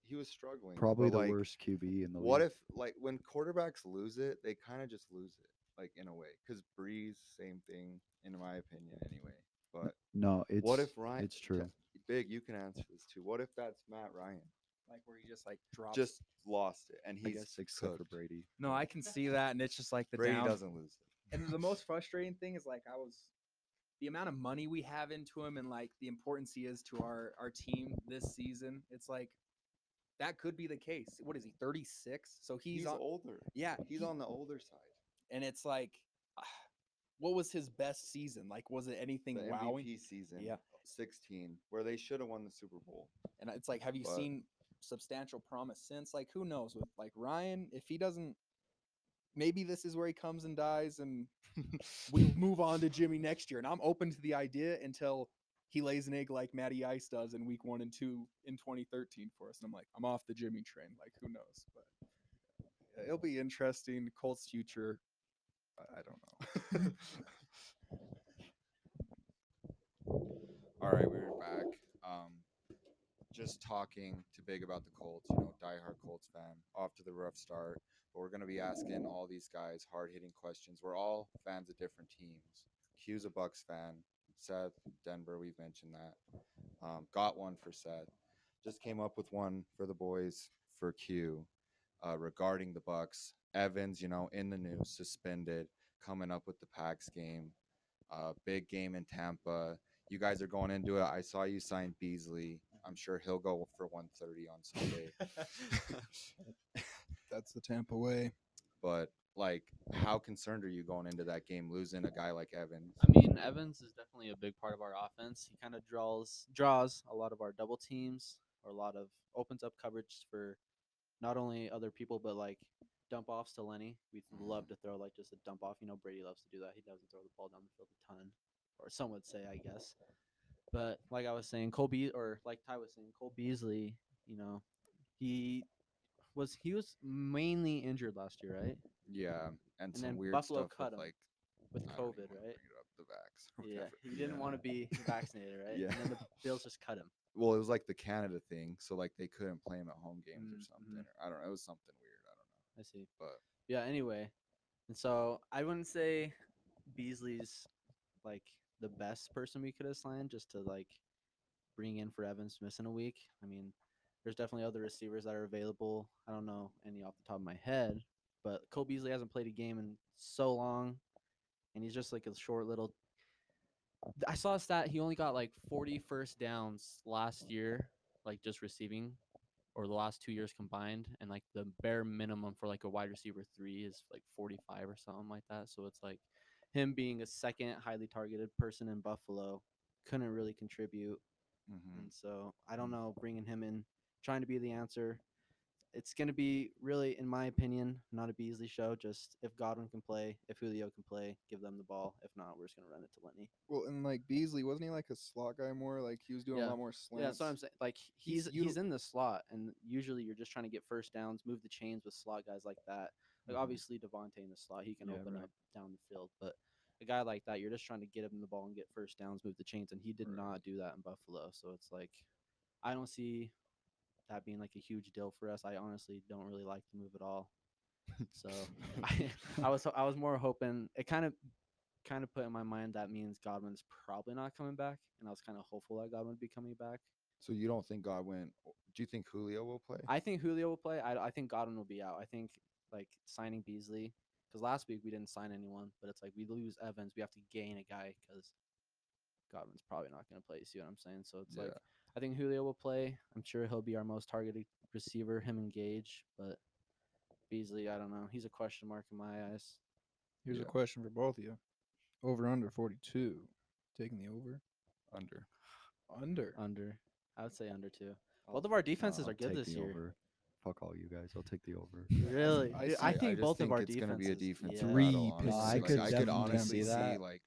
he was struggling. Probably the like, worst QB in the world. What league. if like when quarterbacks lose it, they kind of just lose it, like in a way. Because Brees, same thing, in my opinion, anyway. But No, it's what if Ryan? It's true. Big, you can answer this too. What if that's Matt Ryan? Like where he just like dropped, Just lost it, and he's guess except for. Brady. no, I can see that, and it's just like the Brady down. doesn't lose it. And the most frustrating thing is like I was the amount of money we have into him and like the importance he is to our our team this season. It's like that could be the case. What is he? 36. So he's, He's, on, older. yeah, He's he- on the older side. and it's like ah, what was his best season? Like was it anything The wowing? MVP season, Yeah. 16, where they should have won the Super Bowl. And it's like, have you But- seen substantial promise since? Like, who knows? With like Ryan, if he doesn't, maybe this is where he comes and dies, and we move on to Jimmy next year. And I'm open to the idea until he lays an egg like Matty Ice does in week one and two in 2013 for us. And I'm like, I'm off the Jimmy train. Like, who knows? But it'll be interesting. Colts future, I, I don't know. All right, we're back. Just talking to Big about the Colts, you know, diehard Colts fan, off to the rough start. But we're going to be asking all these guys hard hitting questions. We're all fans of different teams. Q's a Bucs fan. Seth, Denver, we've mentioned that. Um, got one for Seth. Just came up with one for the boys for Q uh, regarding the Bucs. Evans, you know, in the news, suspended, coming up with the Pax game. Uh, big game in Tampa. You guys are going into it. I saw you sign Beasley. I'm sure he'll go for 130 on Sunday. That's the Tampa way. but like, how concerned are you going into that game losing a guy like Evans? I mean, Evans is definitely a big part of our offense. He kind of draws draws a lot of our double teams or a lot of opens up coverage for not only other people but like dump offs to Lenny. We mm-hmm. love to throw like just a dump off. You know, Brady loves to do that. He doesn't throw the ball down the field a ton, or some would say, I guess. But like I was saying, Cole Be or like Ty was saying, Cole Beasley. You know, he was he was mainly injured last year, right? Yeah, and, And some then weird Buffalo stuff cut with him like With I don't even COVID, wanna right? bring it up, the vax. or Yeah, whatever. he didn't want to be vaccinated, right? Yeah. And then the Bills just cut him. Well, it was like the Canada thing, so like they couldn't play him at home games or Mm, something. mhm. Or, I don't know. It was something weird. I don't know. I see. But Yeah. Anyway, and so I wouldn't say Beasley's like the best person we could have signed just to like bring in for Evans missing a week. I mean, there's definitely other receivers that are available. I don't know any off the top of my head, but Cole Beasley hasn't played a game in so long, and he's just like a short little. I saw a stat. He only got like 40 first downs last year, like just receiving, or the last two years combined, and like the bare minimum for like a wide receiver three is like 45 or something like that. So it's like him being a second highly targeted person in Buffalo couldn't really contribute, mhm. and so I don't know bringing him in, trying to be the answer. It's going to be really, in my opinion, not a Beasley show. Just if Godwin can play, if Julio can play, give them the ball. If not, we're just going to run it to Lenny. Well, and like Beasley, wasn't he like a slot guy more? Like he was doing Yeah. a lot more slants. Yeah, that's what I'm saying. Like He's he's he's, in the slot, and usually you're just trying to get first downs, move the chains with slot guys like that. Like Mhm. obviously Davante in the slot, he can Yeah, open right. up down the field, but a guy like that, you're just trying to get him the ball and get first downs, move the chains, and he did Right. not do that in Buffalo. So it's like, I don't see that being like a huge deal for us. I honestly don't really like the move at all. So I, I was I was more hoping it kind of kind of put in my mind that means Godwin's probably not coming back, and I was kind of hopeful that Godwin would be coming back. So you don't think Godwin? Do you think Julio will play? I think Julio will play. I, I think Godwin will be out. I think like signing Beasley because last week we didn't sign anyone, but it's like we lose Evans, we have to gain a guy because Godwin's probably not going to play. You see what I'm saying? So it's like I think Julio will play. I'm sure he'll be our most targeted receiver, him and Gage, but Beasley, I don't know. He's a question mark in my eyes. Here's Yeah. a question for both of you: Over under 42. Taking the over. Under. Under. Under, I would say under two. Both of our defenses I'll are good this year. Over. Fuck all you guys. I'll take the over. Really, I Dude, see- I I think just both think of our it's defenses. gonna be a defense. yeah. Three battle, honestly. picks. I Like, could I could definitely honestly see that. like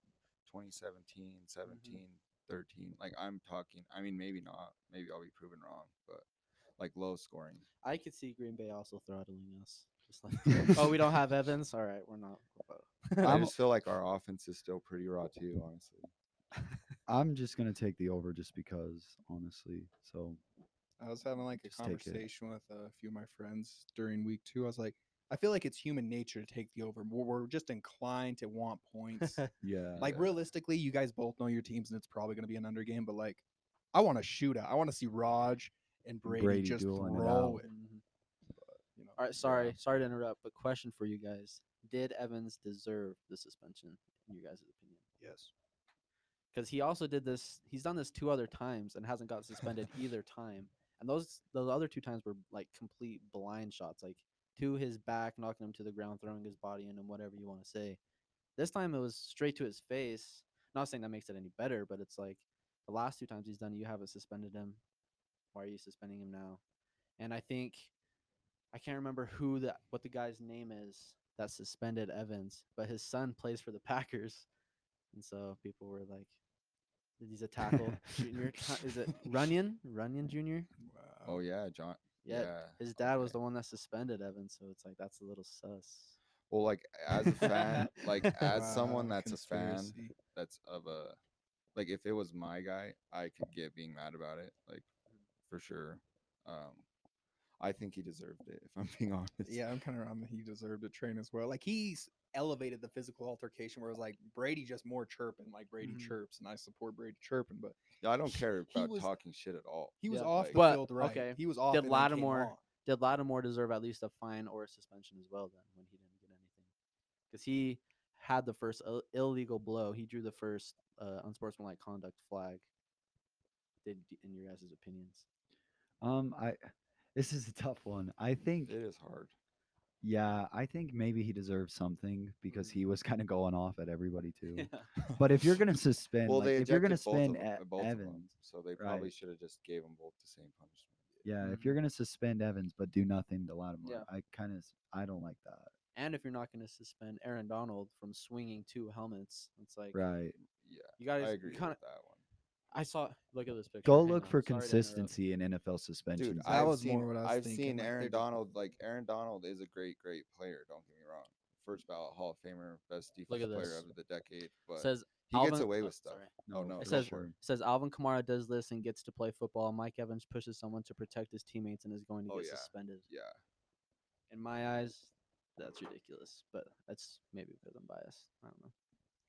2017, 17, 13. Like I'm talking. I mean, maybe not. Maybe I'll be proven wrong, but like low scoring. I could see Green Bay also throttling us. Just like, oh, we don't have Evans. All right, we're not. I just feel like our offense is still pretty raw too, honestly. I'm just gonna take the over just because, honestly. So I was having like a Just take it. conversation with a few of my friends during week two. I was like, I feel like it's human nature to take the over. We're, we're just inclined to want points. yeah, like realistically, you guys both know your teams, and it's probably going to be an under game. But like, I want to shoot shootout. I want to see Raj and Brady, Brady just dueling it throw out. it. Mhm. You know, All right, sorry, sorry to interrupt, but question for you guys: Did Evans deserve the suspension in your guys' opinion? yes. Because he also did this. He's done this two other times and hasn't got suspended either time. And those those other two times were like complete blind shots, like to his back, knocking him to the ground, throwing his body in him, whatever you want to say. This time it was straight to his face. Not saying that makes it any better, but it's like the last two times he's done, you haven't suspended him. Why are you suspending him now? And I think I can't remember who that what the guy's name is that suspended Evans, but his son plays for the Packers, and so people were like, He's a tackle junior. Is it Runyan? Runyan Junior? Oh yeah, John. Yeah. Yeah. His dad was the one that suspended Evan, so it's like that's a little sus. Well, like as a fan, like as someone Wow, that's a fan, that's of a like if it was my guy, I could get being mad about it, like for sure. Um, I think he deserved it. If I'm being honest. Yeah, I'm kind of around that he deserved a train as well. Like he's elevated the physical altercation where it was like Brady just more chirping, like Brady Mhm. chirps, and I support Brady chirping, but Yeah, I don't care He about was- talking shit at all. he was Yeah, off like- the But, field right. okay, He was off. did and then came Lattimore- on. Did Lattimore deserve at least a fine or a suspension as well then when he didn't get anything? Because he had the first Ill- illegal blow. He drew the first uh, unsportsmanlike conduct flag. Did in your guys' opinions? Um, I this is a tough one. I think It is hard. Yeah, I think maybe he deserves something because he was kind of going off at everybody too. Yeah. But if you're gonna suspend, Well, like, if you're gonna ejected both suspend them- E- both them, Evans, so they probably right. should have just gave them both the same punishment. yeah, if Mhm. you're gonna suspend Evans but do nothing to Lattimore, Yeah. I kind of I don't like that. And if you're not going to suspend Aaron Donald from swinging two helmets, it's like Right. Yeah, you guys I agree kind of. with that one. I saw. Look at this picture. Go hang look on, for sorry to consistency in NFL suspensions. Dude, That I've was seen, more what I was I've thinking, seen like, Aaron they're Donald. Like Aaron Donald is a great, great player. Don't get me wrong. First ballot Hall of Famer, best Look defensive player this. of the decade. But says he gets Alvin- away oh, with stuff. sorry. Oh no, It go says sure. says Alvin Kamara does this and gets to play football. Mike Evans pushes someone to protect his teammates and is going to Oh, get yeah. suspended. Yeah, In my eyes, that's ridiculous. But that's maybe because I'm biased. I don't know.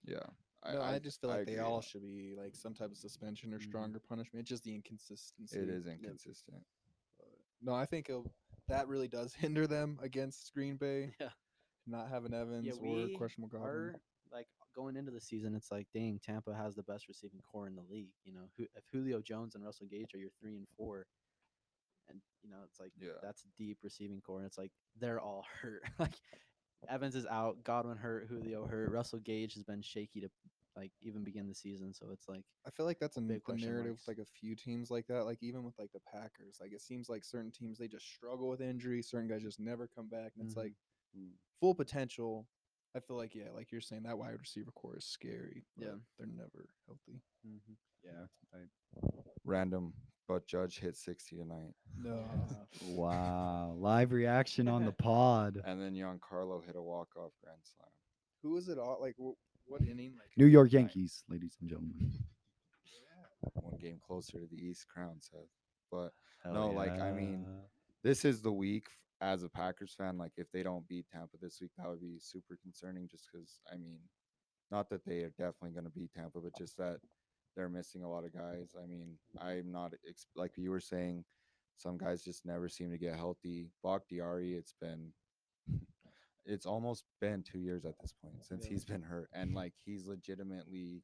yeah. No, I, just feel like they all should be like some type of suspension or Mhm. stronger punishment. It's just the inconsistency. It is inconsistent. No, I think that really does hinder them against Green Bay. Yeah. Not having Evans Yeah, or questionable Godwin. Like going into the season, it's like, dang, Tampa has the best receiving corps in the league. You know, if Julio Jones and Russell Gage are your three and four, and you know, it's like Yeah. that's deep receiving corps, and it's like they're all hurt. like Evans is out, Godwin hurt, Julio hurt, Russell Gage has been shaky to like even begin the season. So it's like I feel like that's a big n- the question narrative marks. with like a few teams like that. Like even with like the Packers, like it seems like certain teams they just struggle with injury. Certain guys just never come back, and it's Mhm. like Mm. full potential. I feel like yeah, like you're saying that wide receiver corps is scary. Yeah. they're never healthy. mhm. Yeah. Random, but Judge hit 60 tonight, No, Wow. Live reaction on the pod. and then Giancarlo hit a walk-off grand slam. who is it all? Like wh- what inning? Like New York nine? Yankees, ladies and gentlemen. Oh, yeah. One game closer to the East Crown, Seth. But Hell No, like, I mean, this is the week as a Packers fan. Like, if they don't beat Tampa this week, that would be super concerning. Just because, I mean, not that they are definitely going to beat Tampa, but just that they're missing a lot of guys. I mean, I'm not like you were saying. Some guys just never seem to get healthy. Bakhtiari, it's been, it's almost been two years at this point since Yeah. he's been hurt, and like he's legitimately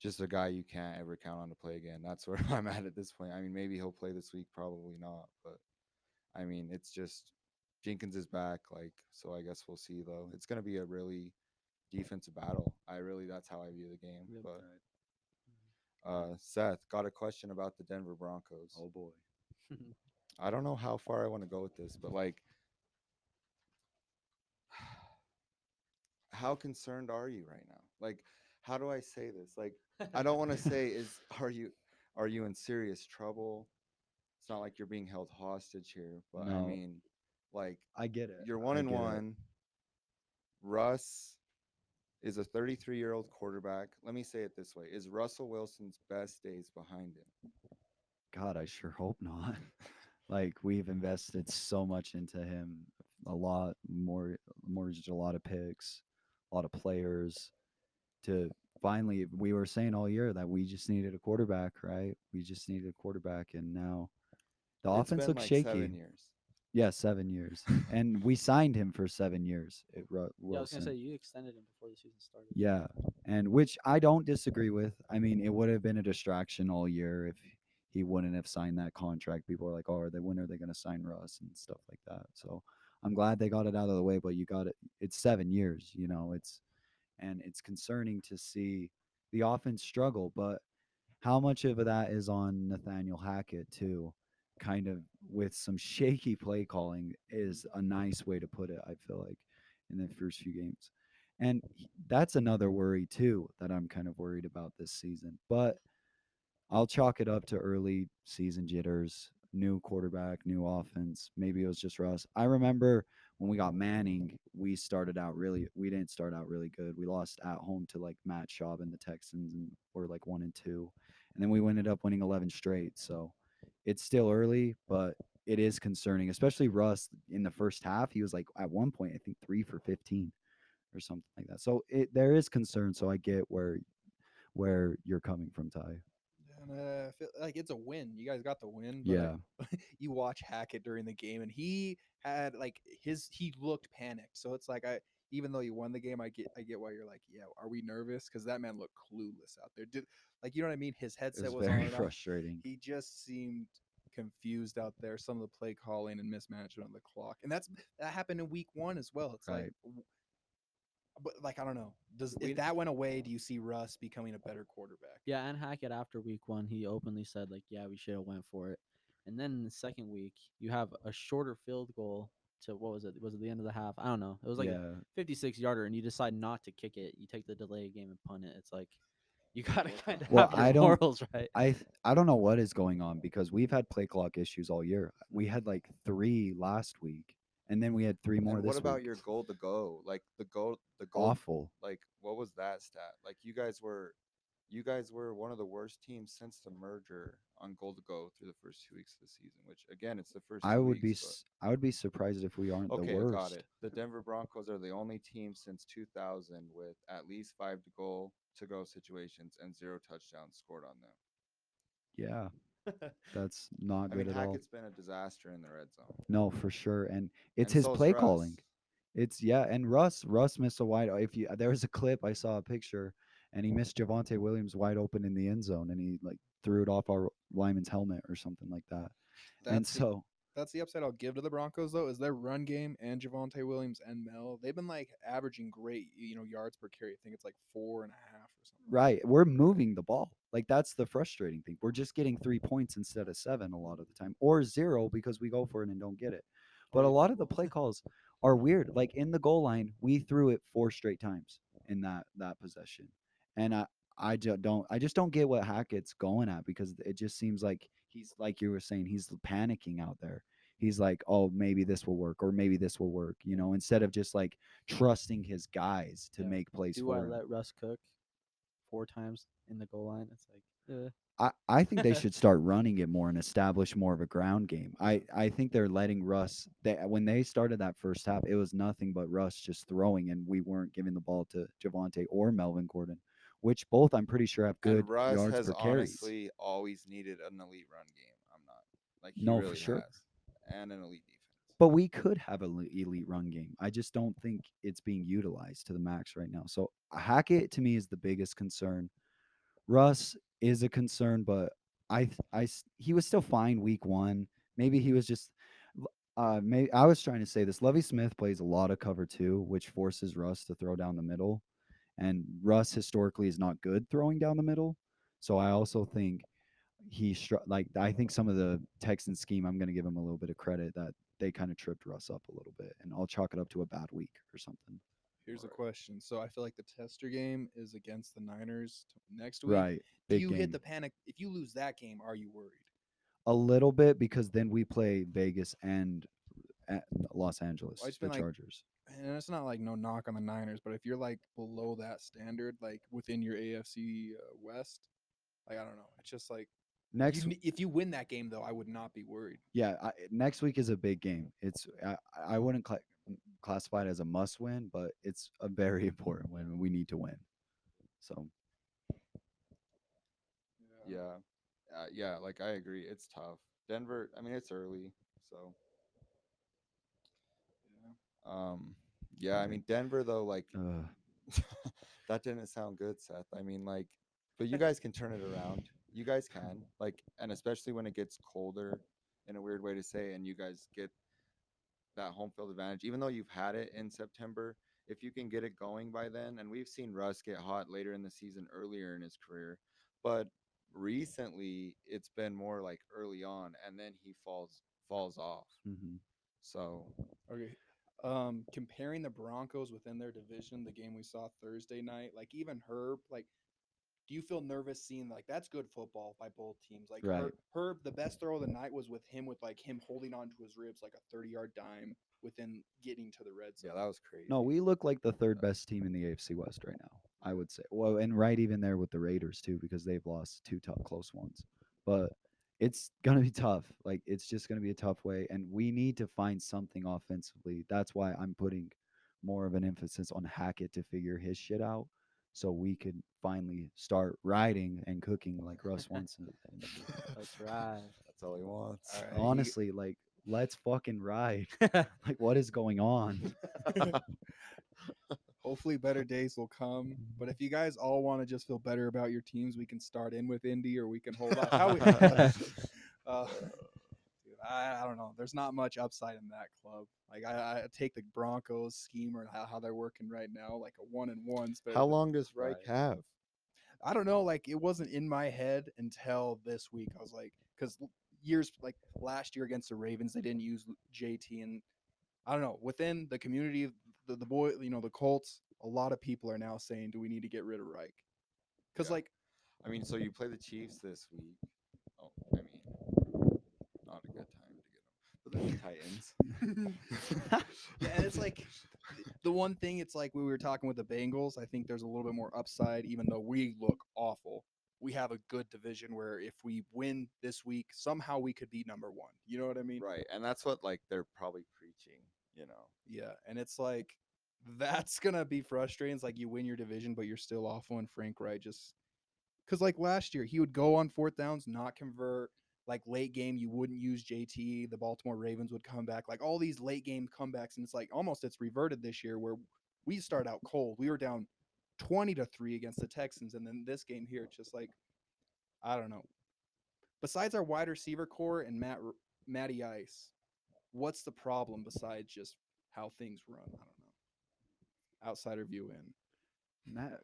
just a guy you can't ever count on to play again. That's where I'm at at this point. I mean, maybe he'll play this week, probably not, but I mean, it's just Jenkins is back, like so. I guess we'll see though. It's gonna be a really defensive battle. I really that's how I view the game. But uh, Seth got a question about the Denver Broncos. Oh boy. I don't know how far I want to go with this, but like, how concerned are you right now? Like, how do I say this? Like, I don't want to say is are you are you in serious trouble? It's not like you're being held hostage here, but I mean, like I get it. you're one I and get it. one. Russ is a 33 year old quarterback. Let me say it this way: Is Russell Wilson's best days behind him? God, I sure hope not. like we've invested so much into him, a lot more, mortgaged a lot of picks, a lot of players. To finally, we were saying all year that we just needed a quarterback, right? We just needed a quarterback, and now the It's offense looks like shaky. Yeah, seven years, and we signed him for seven years. It, Ru- yeah, I was gonna say you extended him before the season started. Yeah, and which I don't disagree with. I mean, it would have been a distraction all year if he wouldn't have signed that contract. People are like, "Oh, are they when are they going to sign Russ and stuff like that?" So I'm glad they got it out of the way. But you got it. It's seven years. You know, it's and it's concerning to see the offense struggle. But how much of that is on Nathaniel Hackett too? Kind of with some shaky play calling is a nice way to put it. I feel like in the first few games And that's another worry too that I'm kind of worried about this season. But I'll chalk it up to early season jitters, new quarterback, new offense. Maybe it was just Russ. I remember when we got Manning, we started out really we didn't start out really good. We lost at home to like Matt Schaub and the Texans and we're like one and two. And then we ended up winning eleven straight. So it's still early, but it is concerning, especially Russ in the first half. He was like at one point, I think three for fifteen or something like that. So it there is concern. So I get where where you're coming from, Ty. And, uh, I feel like it's a win. You guys got the win. But Yeah. you watch Hackett during the game, and he had like his he looked panicked. So it's like I even though you won the game, I get I get why you're like, yeah, are we nervous? Because that man looked clueless out there. Did like you know what I mean? His It headset was was, very and off. frustrating. He just seemed confused out there. Some of the play calling and mismanagement on the clock, and that's that happened in week one as well. It's like, Right. w- but like I don't know. Does if that went away, do you see Russ becoming a better quarterback? Yeah, and Hackett after week one, he openly said like, "Yeah, we should have went for it." And then in the second week, you have a shorter field goal to what was it? Was it the end of the half? I don't know. It was like a 56 yarder, and you decide not to kick it. You take the delay game and punt it. It's like you gotta kind of Well, have your I don't- morals right. I I don't know what is going on because we've had play clock issues all year. We had like three last week, and then we had three more And this what about week. your goal to go? Like the goal, the goal. awful? Like what was that stat? Like you guys were, you guys were one of the worst teams since the merger on goal to go through the first two weeks of the season. Which again, it's the first. I would be weeks, but- s- I would be surprised if we aren't Okay, the worst. got it. The Denver Broncos are the only team since 2000 with at least five to goal to go situations and zero touchdowns scored on them. Yeah, that's not I good mean, at all. Hackett's been a disaster in the red zone. No, for sure, and it's and his so play calling. It's yeah, and Russ Russ missed a wide. If you there was a clip I saw a picture, and he missed Javonte Williams wide open in the end zone, and he like threw it off our lineman's helmet or something like that. and That's the- so that's the upside I'll give to the Broncos though, is their run game and Javonte Williams and Mel. They've been like averaging great, you know, yards per carry. I think it's like four and a half or something. right, we're moving the ball. Like that's the frustrating thing. We're just getting three points instead of seven a lot of the time, or zero because we go for it and don't get it. Oh, but a lot of the play calls are weird. Like in the goal line, we threw it four straight times in that that possession, and I I ju- don't I just don't get what Hackett's going at because it just seems like he's like you were saying he's panicking out there. He's like, oh, maybe this will work, or maybe this will work, you know, instead of just like trusting his guys to Yeah. make plays Do for I him. let Russ cook four times in the goal line? It's like, uh, I, I think they should start running it more and establish more of a ground game. I, I think they're letting Russ they when they started that first half, it was nothing but Russ just throwing and we weren't giving the ball to Javonte or Melvin Gordon, which both I'm pretty sure have good and Russ yards has per carries. honestly always needed an elite run game. I'm not like he No, for really sure. has, and an elite defense. But we could have an elite run game. I just don't think it's being utilized to the max right now. So Hackett to me is the biggest concern. Russ is a concern, but I th- I s- he was still fine week one. Maybe he was just uh maybe I was trying to say this. Lovie Smith plays a lot of cover two, which forces Russ to throw down the middle. And Russ historically is not good throwing down the middle. So I also think he str- like I think some of the Texan scheme. I'm going to give him a little bit of credit that they kind of tripped Russ up a little bit, and I'll chalk it up to a bad week or something. Here's a question. So I feel like the tester game is against the Niners t- next week. Right, If big you game. hit the panic, if you lose that game, are you worried? a little bit because then we play Vegas and at Los Angeles, just the like- Chargers. And it's not like no knock on the Niners, but if you're like below that standard, like within your AFC uh, West, like I don't know. It's just like Next, you, if you win that game though, I would not be worried. yeah, I, next week is a big game. It's I, I wouldn't cla- classify it as a must win, but it's a very important win. We need to win. So Yeah, uh, yeah, like I agree. It's tough. Denver. I mean, it's early, so um, yeah. I mean, Denver though, like uh, that didn't sound good, Seth. I mean, like, but you guys can turn it around. You guys can, like, and especially when it gets colder, in a weird way to say, and you guys get that home field advantage, even though you've had it in September. If you can get it going by then, and we've seen Russ get hot later in the season, earlier in his career, but recently it's been more like early on, and then he falls falls off. mhm. So Okay. Um, comparing the Broncos within their division, the game we saw Thursday night, like even Herb, like, do you feel nervous seeing like that's good football by both teams? Like Right. Herb, Herb, the best throw of the night was with him with like him holding on to his ribs like a thirty-yard dime within getting to the red zone. Yeah, that was crazy. No, we look like the third best team in the AFC West right now. I would say. Well, and right even there with the Raiders too, because they've lost two tough close ones. But it's gonna be tough. Like it's just gonna be a tough way, and we need to find something offensively. That's why I'm putting more of an emphasis on Hackett to figure his shit out, so we could finally start riding and cooking like Russ wants. and- and That's right. That's all he wants. All right, honestly, like let's fucking ride. like what is going on? Hopefully, better days will come. But if you guys all want to just feel better about your teams, we can start in with Indy, or we can hold off. How we, uh, dude, I, I don't know. There's not much upside in that club. Like I, I take the Broncos scheme or how, how they're working right now, like a one and ones. But How long does Reich Right. have? I don't know. Like it wasn't in my head until this week. I was like, because years like last year against the Ravens, they didn't use JT, and I don't know. Within the community, the, the boy, you know, the Colts, a lot of people are now saying, "Do we need to get rid of Reich?" Because Yeah. like, I mean, so you play the Chiefs this week. Oh, I mean, not a good time to get them. But then the Titans. yeah, and it's like the one thing. It's like we were talking with the Bengals. I think there's a little bit more upside, even though we look awful. We have a good division where if we win this week, somehow we could be number one. You know what I mean? right, and that's what like they're probably preaching. You know. Yeah, and it's like that's gonna be frustrating. It's like you win your division, but you're still awful. And Frank Reich just because like last year, he would go on fourth downs, not convert. Like late game, you wouldn't use JT. The Baltimore Ravens would come back. Like all these late game comebacks, and it's like almost it's reverted this year where we start out cold. We were down twenty to three against the Texans, and then this game here, it's just like I don't know. Besides our wide receiver corps and Matt Matty Ice, what's the problem besides just how things run? I don't know. Outsider view in. Matt,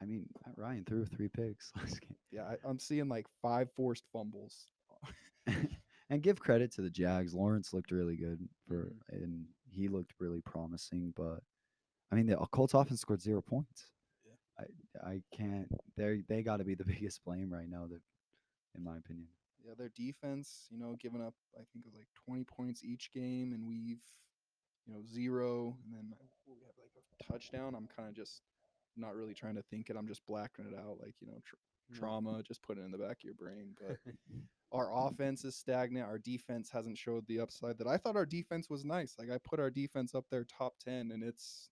I mean, Matt Ryan threw three picks last game. Yeah, I, I'm seeing like five forced fumbles. and give credit to the Jags. Lawrence looked really good for, Mm-hmm. and he looked really promising. But I mean, the Colts offense scored zero points. Yeah. I I can't. They they got to be the biggest blame right now. That, in my opinion. Yeah, their defense, you know, giving up I think it was like 20 points each game, and we've, you know, zero, and then uh, we have like a touchdown. I'm kind of just not really trying to think it. I'm just blacking it out, like you know, tr- Mm. trauma. Just put it in the back of your brain. But our offense is stagnant. Our defense hasn't showed the upside that I thought our defense was nice. Like I put our defense up there top 10, and it's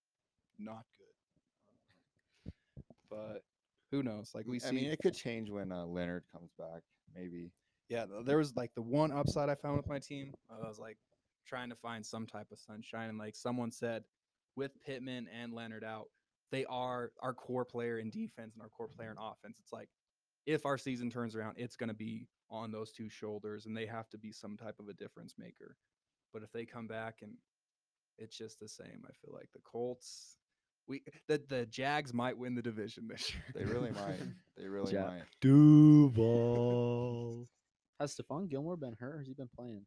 not good. But who knows? Like we see. I mean, it could change when uh, Leonard comes back. Maybe. yeah, there was like the one upside I found with my team. I was like trying to find some type of sunshine, and like someone said, with Pittman and Leonard out, they are our core player in defense and our core player in offense. It's like if our season turns around, it's going to be on those two shoulders, and they have to be some type of a difference maker. But if they come back and it's just the same, I feel like the Colts. We the the Jags might win the division this year. They really might. They really Ja- might. Duval. Has Stephon Gilmore been hurt? Or has he been playing?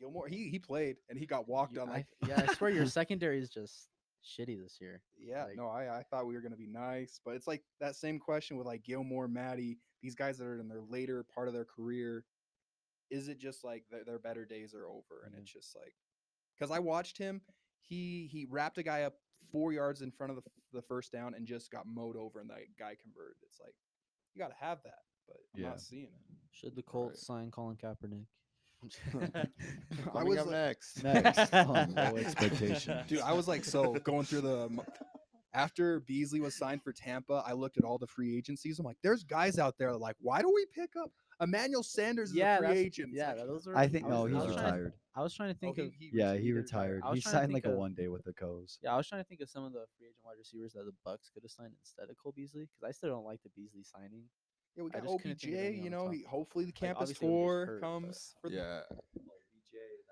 Gilmore, he he played and he got walked You- on I- like yeah, I swear your secondary is just shitty this year. Yeah, Like- no, I, I thought we were gonna be nice, but it's like that same question with like Gilmore, Maddie, these guys that are in their later part of their career. Is it just like their, their better days are over, and it's just like, because I watched him, he he wrapped a guy up four yards in front of the, the first down and just got mowed over, and that guy converted. It's like, you got to have that, but I'm Yeah. not seeing it. Should the Colts sign Colin Kaepernick? I was up like- next. Next on low expectation. Dude, I was like so going through the after Beasley was signed for Tampa, I looked at all the free agencies. I'm like, there's guys out there like, why do we pick up Emmanuel Sanders as yeah, a free agent? Yeah, those are. I think was- no, I he's was trying to- retired. I was trying to oh, think he- of. he Yeah, he did retired. He signed like think a one day with the Coes. Yeah, I was trying to think of some of the free agent wide receivers that the Bucs could have signed instead of Cole Beasley because I still don't like the Beasley signing. Yeah, we got just OBJ. think of any on You know, he, hopefully the campus obviously when he gets tour hurt, but- comes. For the, Yeah,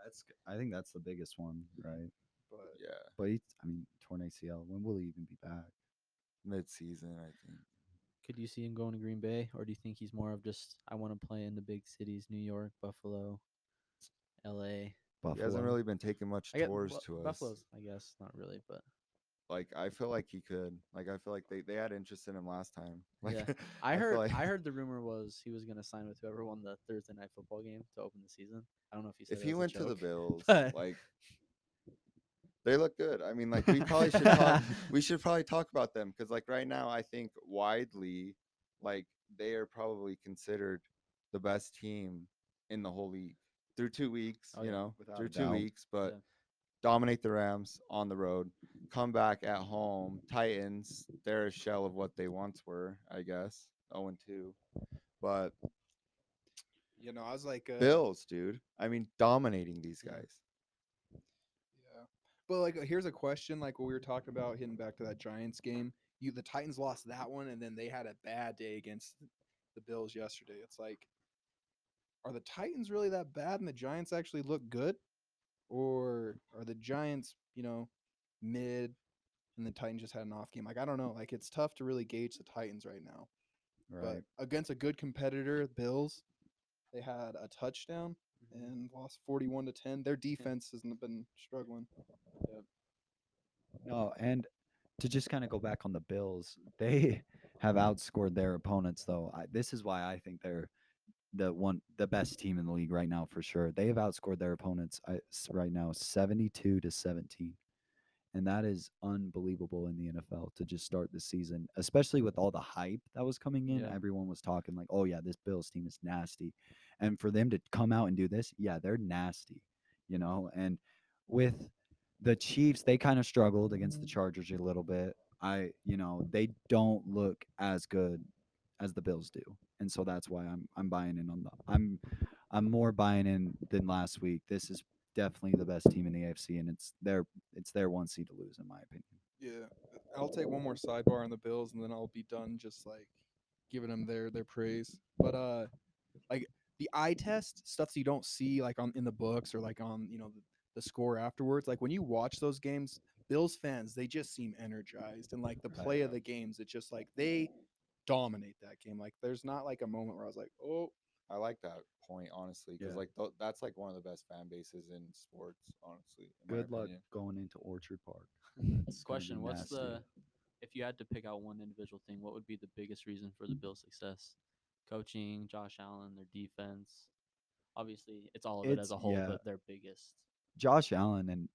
That's I think that's the biggest one, right? but yeah. But he, I mean, torn ACL. When will he even be back? Mid-season, I think. Could you see him going to Green Bay, or do you think he's more of just I want to play in the big cities, New York, Buffalo, L.A. Buffalo. He hasn't really been taking much I get tours Bu- to us. Buffalo's, I guess, not really, but Like I feel like he could. Like I feel like they, they had interest in him last time. Like Yeah. I feel heard like- I heard the rumor was he was gonna sign with whoever won the Thursday night football game to open the season. I don't know if he said if he went to the Bills, but- like they look good. I mean, like we probably should talk. we should probably talk about them because, like, right now, I think widely, like they are probably considered the best team in the whole league through two weeks. Oh, you yeah, know, through two doubt. weeks, but. Yeah. Dominate the Rams on the road, come back at home. Titans, they're a shell of what they once were, I guess. 0 and 2. But You know, I was like, uh, Bills, dude. I mean, dominating these guys. Yeah. But like, uh, here's a question: like what we were talking about, hitting back to that Giants game. You, the Titans lost that one, and then they had a bad day against the Bills yesterday. It's like, are the Titans really that bad, and the Giants actually look good, or are the Giants, you know, mid, and the Titans just had an off game? Like, I don't know. Like, it's tough to really gauge the Titans right now. right. But against a good competitor, Bills, they had a touchdown Mhm. and lost 41 to 10. Their defense hasn't been struggling. No, and to just kind of go back on the Bills, they have outscored their opponents though. I, this is why I think they're the one the best team in the league right now for sure. They have outscored their opponents right now 72 to 17. And that is unbelievable in the NFL to just start the season, especially with all the hype that was coming in. Yeah. Everyone was talking like, "Oh yeah, this Bills team is nasty." And for them to come out and do this, yeah, they're nasty, you know. And with the Chiefs, they kind of struggled against the mm-hmm. Chargers a little bit. I, you know, they don't look as good as the Bills do, and so that's why I'm I'm buying in on the I'm I'm more buying in than last week. This is definitely the best team in the AFC, and it's their it's their one seed to lose, in my opinion. Yeah. I'll take one more sidebar on the Bills and then I'll be done just like giving them their their praise. But uh like the eye test stuff that you don't see like on in the books or like on, you know, the, the score afterwards, like when you watch those games, Bills fans, they just seem energized and like the play of the games, it's just like they dominate that game. Like there's not like a moment where I was like, "Oh, I like that point, honestly, because Yeah. like th- that's like one of the best fan bases in sports, honestly. in Good luck opinion. going into Orchard Park. It's gonna be Question: What's the if you had to pick out one individual thing, what would be the biggest reason for the mm. Bills' success? Coaching, Josh Allen, their defense. Obviously, it's all of it as a whole, yeah. but their biggest. Josh Allen and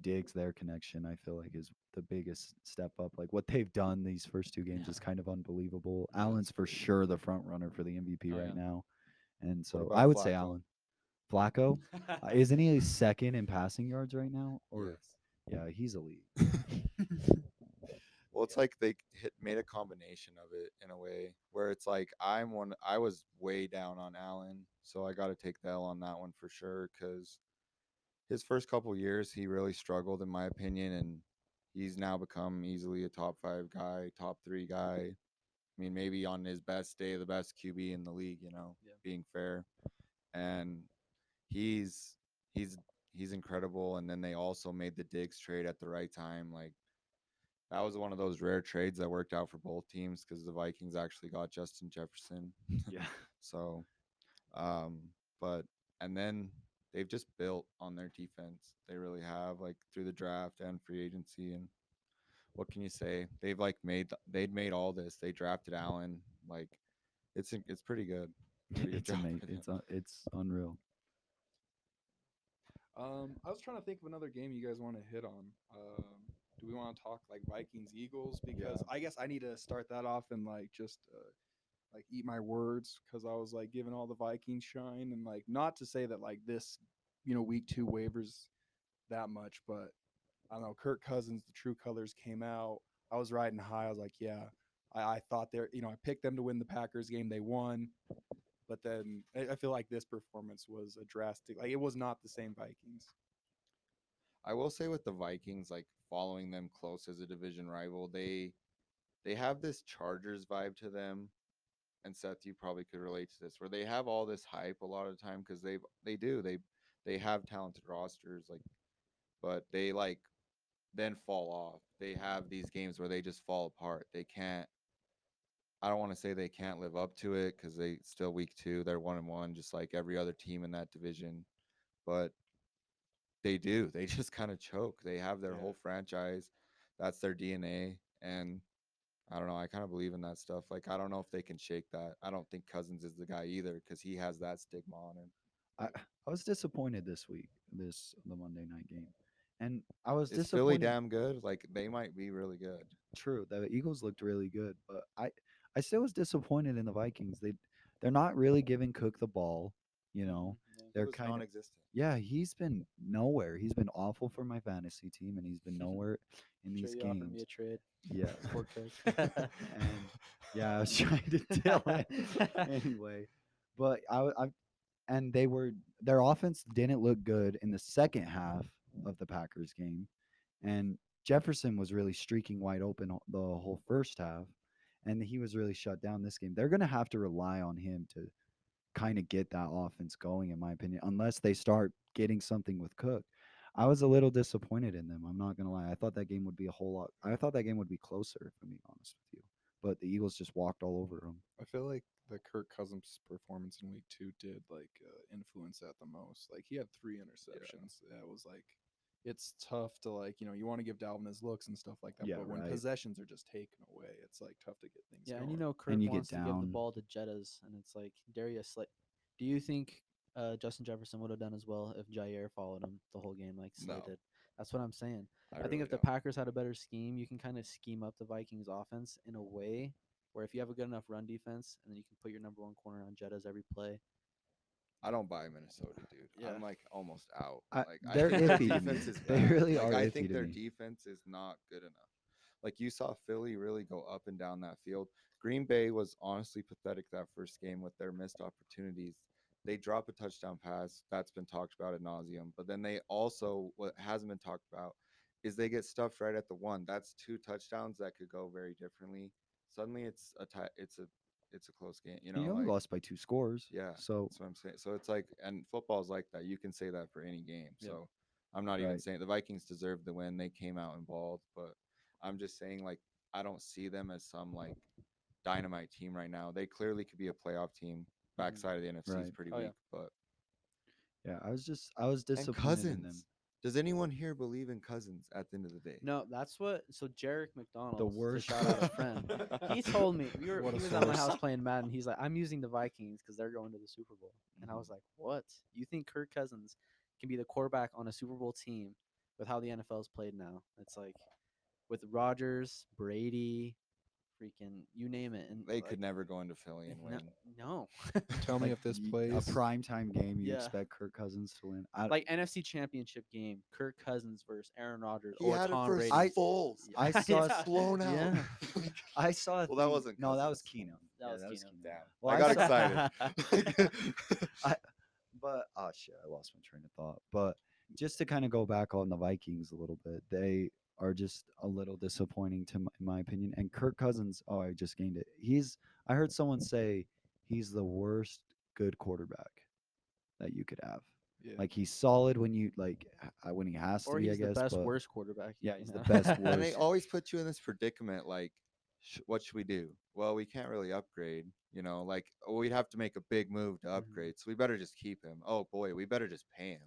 Diggs, their connection, I feel like is the biggest step up. Like what they've done these first two games Yeah. is kind of unbelievable. Yeah, Allen's for sure the front runner for the MVP Oh, right yeah. now, and so I would say Allen. Flacco, uh, isn't he a second in passing yards right now? Or yeah, he's elite. Well, it's like they hit made a combination of it in a way where it's like I'm one. I was way down on Allen, so I got to take the L on that one for sure. Because his first couple years, he really struggled, in my opinion, and he's now become easily a top five guy, top three guy. I mean, maybe on his best day, the best QB in the league. You know, Yeah. being fair, and he's he's he's incredible. And then they also made the Diggs trade at the right time, like that was one of those rare trades that worked out for both teams because the Vikings actually got Justin Jefferson. Yeah. So, um, but and then they've just built on their defense. They really have, like through the draft and free agency. And what can you say? They've like made they'd made all this. They drafted Allen. Like, it's it's pretty good. Pretty it's job amazing. It's un- it's unreal. Um, I was trying to think of another game you guys want to hit on. Um, do we want to talk like Vikings Eagles? Because I guess I need to start that off and like just uh, like eat my words because I was like giving all the Vikings shine and like not to say that like this, you know, week two waivers that much, but I don't know. Kirk Cousins, the true colors came out. I was riding high. I was like, yeah, I, I thought they're, you know, I picked them to win the Packers game. They won. But then I I feel like this performance was a drastic, like it was not the same Vikings. I will say with the Vikings, like following them close as a division rival, they they have this Chargers vibe to them. And Seth, you probably could relate to this, where they have all this hype a lot of the time because they they do they they have talented rosters, like, but they like then fall off. They have these games where they just fall apart. They can't. I don't want to say they can't live up to it because they still week two. They're one and one, just like every other team in that division. But they do. They just kind of choke. They have their Yeah. whole franchise. That's their DNA. And I don't know. I kind of believe in that stuff. Like, I don't know if they can shake that. I don't think Cousins is the guy either because he has that stigma on him. I I was disappointed this week, this the Monday night game, and I was Is Philly damn good? Like, they might be really good. True, the Eagles looked really good, but I I still was disappointed in the Vikings. They they're not really giving Cook the ball. You know. They're kind of non-existent. yeah. He's been nowhere. He's been awful for my fantasy team, and he's been nowhere in these offered me a games. trade Yeah, and yeah, I was trying to tell it anyway. But I, I, and they were their offense didn't look good in the second half of the Packers game, and Jefferson was really streaking wide open the whole first half, and he was really shut down this game. They're gonna have to rely on him to kind of get that offense going, in my opinion, unless they start getting something with Cook. I was a little disappointed in them. I'm not gonna lie. I thought that game would be a whole lot. I thought that game would be closer, if I'm being honest with you. But the Eagles just walked all over them. I feel like the Kirk Cousins performance in week two did like uh, influence that the most. Like he had three interceptions. That was like, it's tough to like you know you want to give Dalvin his looks and stuff like that. Yeah, but when right. possessions are just taken away, it's like tough to get things. Yeah, going. and you know Kirk you get wants to give the ball to Jettas, and it's like Darius. Like, do you think uh, Justin Jefferson would have done as well if Jaire followed him the whole game like Slay No. did? That's what I'm saying. I, really think if the don't. Packers had a better scheme, you can kind of scheme up the Vikings offense in a way where if you have a good enough run defense, and then you can put your number one corner on Jettas every play. I don't buy Minnesota, dude. Yeah. I'm like almost out. I- like they're I iffy defense is They really Like, are I think their me. defense is not good enough. Like you saw Philly really go up and down that field. Green Bay was honestly pathetic that first game with their missed opportunities. They drop a touchdown pass. That's been talked about at nauseum. But then they also what hasn't been talked about is they get stuffed right at the one. That's two touchdowns that could go very differently. Suddenly it's a tie. It's a it's a close game. You know, You only like- lost by two scores. Yeah, So that's what I'm saying. So it's like, and football's like that. You can say that for any game. Yep. So I'm not even saying the Vikings deserved the win. They came out balled, but I'm just saying like I don't see them as some like dynamite team right now. They clearly could be a playoff team. Backside of the NFC is Mm-hmm. Right. pretty Oh, yeah. weak, but yeah, I was just I was and disappointed in them. Cousins. Does anyone here believe in Cousins at the end of the day? No, that's what. So Jarek McDonald, The to worst. shout out a friend. he told me we were What he a was at my source. house playing Madden. He's like, I'm using the Vikings because they're going to the Super Bowl, and I was like, what? You think Kirk Cousins can be the quarterback on a Super Bowl team with how the NFL is played now? It's like with Rodgers, Brady, freaking you name it, and They like, could never go into Philly and win. No, Tell me Like, if this y- plays. a prime time game. You Yeah. expect Kirk Cousins to win. I, like NFC Championship game, Kirk Cousins versus Aaron Rodgers He or had it Tom for Brady. I- Foles. I saw Yeah. blown out. Yeah. I saw. a Well, that thing- wasn't No, that was Cousins. Keenum. That Yeah, was that was Keenum. Keenum. Damn. Well, I I got saw- excited. But oh shit, I lost my train of thought. But just to kind of go back on the Vikings a little bit, they are just a little disappointing to my, in my opinion. And Kirk Cousins, oh, I just gained it. He's I heard someone say he's the worst good quarterback that you could have. yeah. Like he's solid when you like h- when he has to or be. he's I guess. the best but worst quarterback. Yeah, he's the best and they always put you in this predicament like sh- what should we do well we can't really upgrade you know like oh, we'd have to make a big move to Mm-hmm. upgrade so we better just keep him oh boy we better just pay him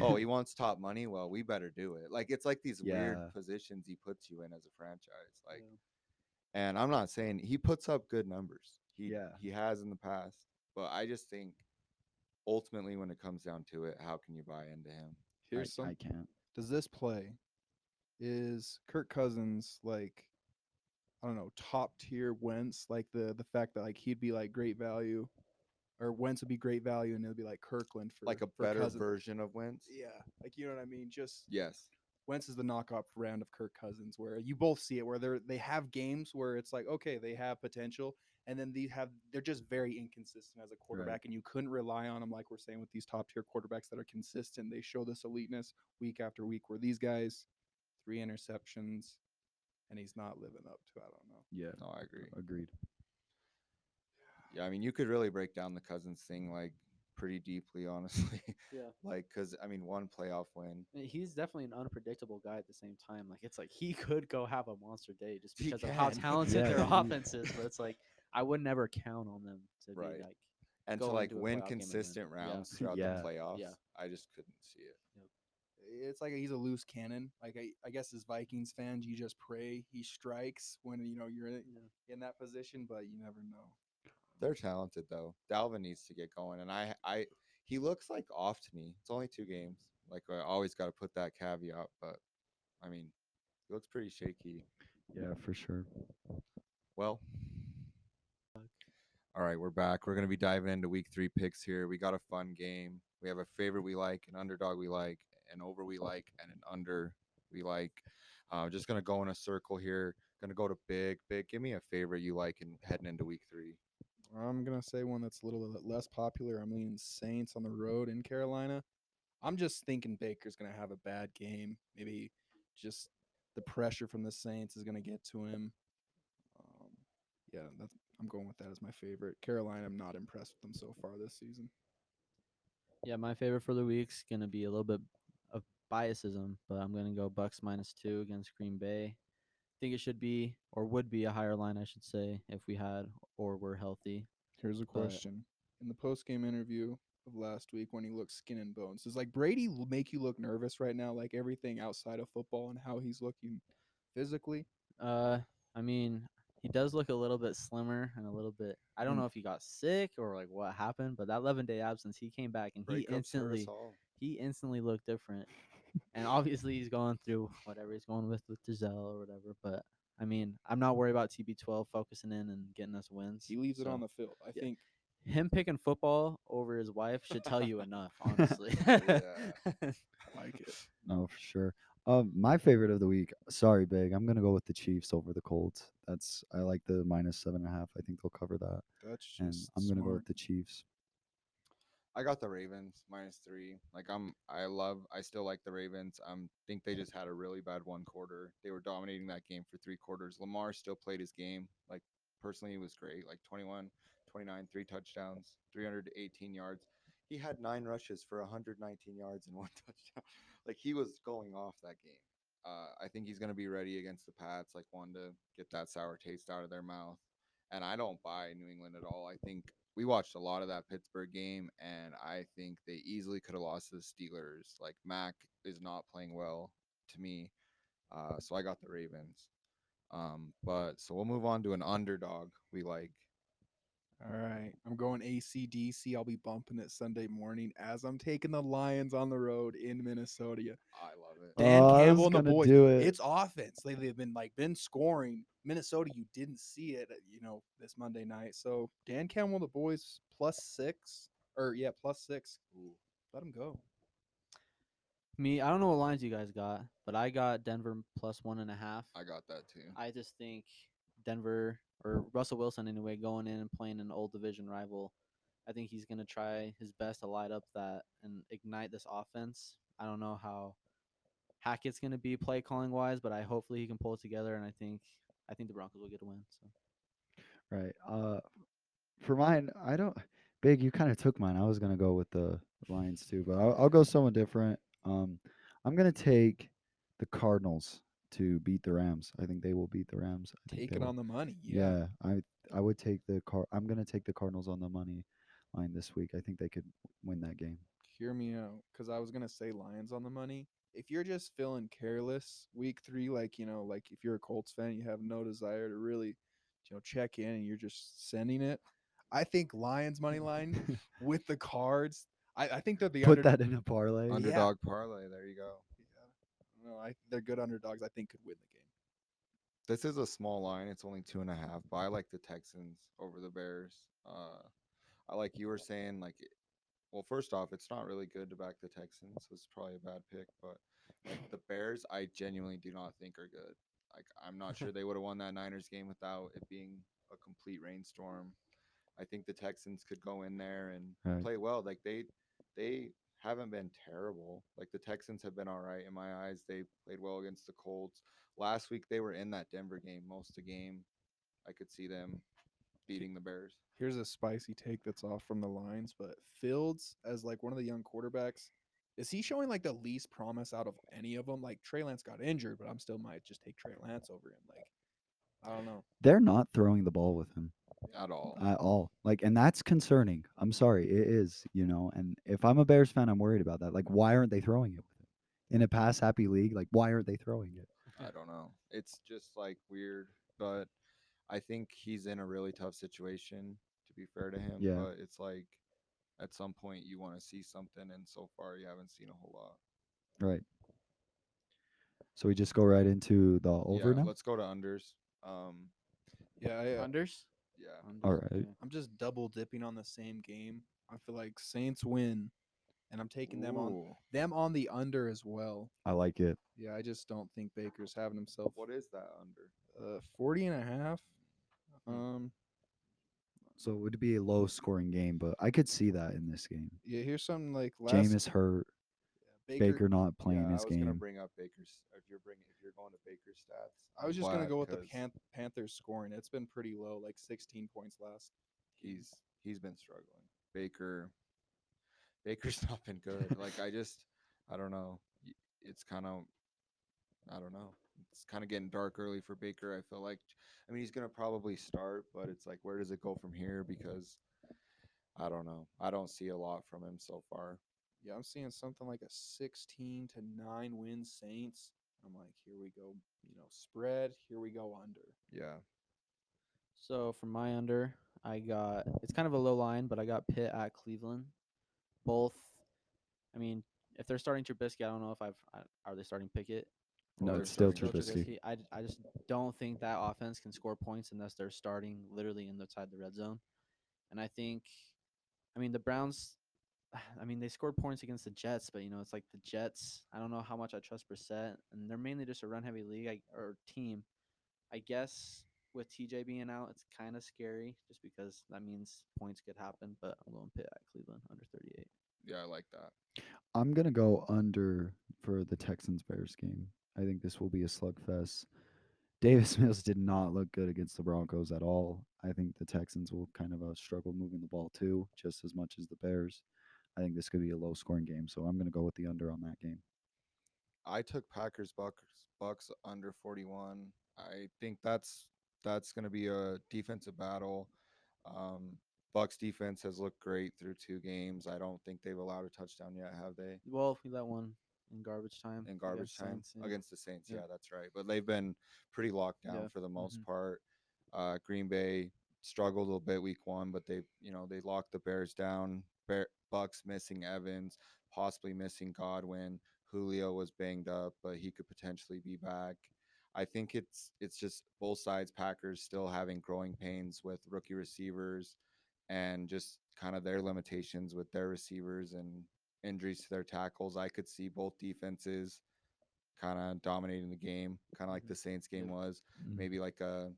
oh he wants top money well we better do it like it's like these Yeah. weird positions he puts you in as a franchise like Yeah. and i'm not saying he puts up good numbers he Yeah. he has in the past but i just think ultimately when it comes down to it how can you buy into him Here's I, some. I can't. Does this play? Is Kirk Cousins like? I don't know, top tier Wentz, like the the fact that like he'd be like great value, or Wentz would be great value, and it'll be like Kirkland for like a for better Cousins. version of wentz Yeah, like you know what I mean. Just yes Wentz is the knockoff round of Kirk Cousins, where you both see it, where they're they have games where it's like okay, they have potential, and then these have they're just very inconsistent as a quarterback, and you couldn't rely on them like we're saying with these top tier quarterbacks that are consistent. They show this eliteness week after week. Where these guys, three interceptions, and he's not living up to. I don't know. Yeah, no i agree agreed. Yeah, I mean, you could really break down the Cousins thing like pretty deeply, honestly. Yeah. like, cause I mean, one playoff win. I mean, He's definitely an unpredictable guy at the same time. Like it's like he could go have a monster day just because of how talented Yeah, their he- offense is. But it's like I would never count on them to Right. be like And to like win playoff game and win. consistent Yeah. rounds throughout Yeah. the playoffs, Yeah. I just couldn't see it. it's like he's a loose cannon. Like I, I guess as Vikings fans, you just pray he strikes when you know you're in, in that position, but you never know. They're talented though. Dalvin needs to get going, and I, I, he looks like off to me. It's only two games. Like I always got to put that caveat, but I mean, he looks pretty shaky. Yeah, for sure. Well, all right, we're back. We're gonna be diving into week three picks here. We got a fun game. We have a favorite we like, an underdog we like, an over we like, and an under we like. Uh, just gonna go in a circle here. Gonna go to big, big. Give me a favorite you like and heading into week three. I'm gonna say one that's a little bit less popular. I'm leaning Saints on the road in Carolina. I'm just thinking Baker's gonna have a bad game. Maybe just the pressure from the Saints is gonna get to him. Um, yeah, that's, I'm going with that as my favorite. Carolina, I'm not impressed with them so far this season. Yeah, my favorite for the week's gonna be a little bit of biasism, but I'm gonna go Bucs minus two against Green Bay. Think it should be or would be a higher line, I should say, if we had or were healthy. Here's a question: In the post game interview of last week, when he looked skin and bones, does like Brady make you look nervous right now? Like everything outside of football and how he's looking physically. Uh, I mean, he does look a little bit slimmer and a little bit. I don't Mm. know if he got sick or like what happened, but that 11 day absence, he came back and he hurt us instantly he instantly looked different. And obviously he's going through whatever he's going with with Gisele or whatever. But I mean, I'm not worried about TB12 focusing in and getting us wins. He leaves it on the field. I yeah. think him picking football over his wife should tell you enough, honestly. I like it. No, for sure. Um, my favorite of the week. Sorry, big. I'm gonna go with the Chiefs over the Colts. That's I like the minus seven and a half. I think they'll cover that, That's just and I'm gonna go with the Chiefs. I got the Ravens minus three. Like I'm, I love, I still like the Ravens. Um, think they just had a really bad one quarter. They were dominating that game for three quarters. Lamar still played his game. Like personally, he was great. Like 21, 29, three touchdowns, 318 yards. He had nine rushes for 119 yards and one touchdown. Like he was going off that game. Uh, I think he's gonna be ready against the Pats. Like one to get that sour taste out of their mouth. And I don't buy New England at all. I think we watched a lot of that Pittsburgh game, and I think they easily could have lost to the Steelers. Like Mac is not playing well to me, uh, so I got the Ravens. Um, but so we'll move on to an underdog we like. All right, I'm going ACDC. I'll be bumping it Sunday morning as I'm taking the Lions on the road in Minnesota. I love it. Dan Oh, Campbell and the boys. it. It's offense. They, they've been like been scoring. Minnesota, you didn't see it, uh, you know, this Monday night. So Dan Campbell the boys plus six, or yeah, plus six. Ooh, Let them go. Me, I don't know what lines you guys got, but I got Denver plus one and a half. I got that too. I just think Denver or Russell Wilson anyway going in and playing an old division rival. I think he's gonna try his best to light up that and ignite this offense. I don't know how Hackett's gonna be play calling wise, but I hopefully he can pull it together and I think I think the Broncos will get a win. So Right. Uh, for mine, I don't. Big, you kind of took mine. I was gonna go with the Lions too, but I'll, I'll go someone different. Um, I'm gonna take the Cardinals to beat the Rams. I think they will beat the Rams. I Take it will- on the money. Yeah. Yeah, I I would take the car. I'm gonna take the Cardinals on the money line this week. I think they could win that game. Hear me out, because I was gonna say Lions on the money. If you're just feeling careless week three, like you know, like if you're a Colts fan, you have no desire to really, you know, check in, and you're just sending it. I think Lions money line with the cards. I, I think they're the Put under- that in a parlay. Under- Underdog parlay. There you go. Yeah. No, I they're good underdogs. I think could win the game. This is a small line. It's only two and a half, but I like the Texans over the Bears. Uh, I like you were saying, like, it- well, first off, it's not really good to back the Texans, so it's probably a bad pick. But like the Bears, I genuinely do not think are good. Like, I'm not sure they would have won that Niners game without it being a complete rainstorm. I think the Texans could go in there and Right. play well. Like they, they haven't been terrible. Like the Texans have been all right in my eyes. They played well against the Colts last week they were in that Denver game most of the game. I could see them beating the Bears. Here's a spicy take that's off from the lines, but Fields as like one of the young quarterbacks, is he showing like the least promise out of any of them? Like Trey Lance got injured, but I'm still might just take Trey Lance over him. Like I don't know. They're not throwing the ball with him At all. at all. Like, and that's concerning. I'm sorry, it is. You know, and if I'm a Bears fan, I'm worried about that. Like, why aren't they throwing it with him? in a pass happy league. Like, why aren't they throwing it? I don't know. It's just like weird, but I think he's in a really tough situation. To be fair to him, Yeah. but it's like at some point you want to see something, and so far you haven't seen a whole lot. Right. So we just go right into the over yeah, now. let's go to unders. Um, Yeah, I, uh, Unders. yeah, Unders, All right. I'm just double dipping on the same game. I feel like Saints win, and I'm taking them on them on the under as well. I like it. Yeah, I just don't think Baker's having himself What is that under? uh 40 and a half. Hmm. Um, So it would be a low scoring game, but I could see that in this game. yeah, here's something like last Jameis hurt, Baker. Baker not playing yeah, his I was gonna game. bring up Baker's. If you're bringing, if you're going to Baker's stats, I was I'm just gonna glad go with the 'cause Pan- Panthers scoring. It's been pretty low, like 16 points last. He's he's been struggling. Baker, Baker's not been good. like I just, I don't know. Y- It's kind of, I don't know. It's kind of getting dark early for Baker. I feel like, I mean, he's gonna probably start, but it's like, where does it go from here? Because I don't know. I don't see a lot from him so far. Yeah, I'm seeing something like a 16 to 9 win Saints. I'm like, here we go, you know, spread. Here we go under. Yeah. So for my under, I got it's kind of a low line, but I got Pitt at Cleveland. Both, I mean, if they're starting Trubisky, I don't know if I've I, are they starting Pickett? No, it's still starting Trubisky. I, I just don't think that offense can score points unless they're starting literally inside the red zone. And I think, I mean, the Browns, I mean, they scored points against the Jets, but you know, it's like the Jets. I don't know how much I trust Brissett, and they're mainly just a run-heavy league I, or team. I guess with TJ being out, it's kind of scary just because that means points could happen. But I'm going Pitt at Cleveland under 38. Yeah, I like that. I'm gonna go under for the Texans Bears game. I think this will be a slugfest. Davis Mills did not look good against the Broncos at all. I think the Texans will kind of uh, struggle moving the ball too, just as much as the Bears. I think this could be a low scoring game, so I'm gonna go with the under on that game. I took Packers Bucs Bucs under 41. I think that's that's going to be a defensive battle. Um, Bucs defense has looked great through two games. I don't think they've allowed a touchdown yet, have they? Well, if we let one in garbage time, In garbage time Saints, yeah. against the Saints, Yeah. yeah. that's right. But they've been pretty locked down Yeah. for the most Mhm. part. Uh, Green Bay struggled a little bit week one, but they, you know, they locked the Bears down. Bear, Bucs missing Evans, possibly missing Godwin. Julio was banged up, but he could potentially be back. I think it's it's just both sides. Packers still having growing pains with rookie receivers, and just kind of their limitations with their receivers and injuries to their tackles. I could see both defenses kind of dominating the game, kind of like Mhm. the Saints game Yep. was. Mhm. Maybe like a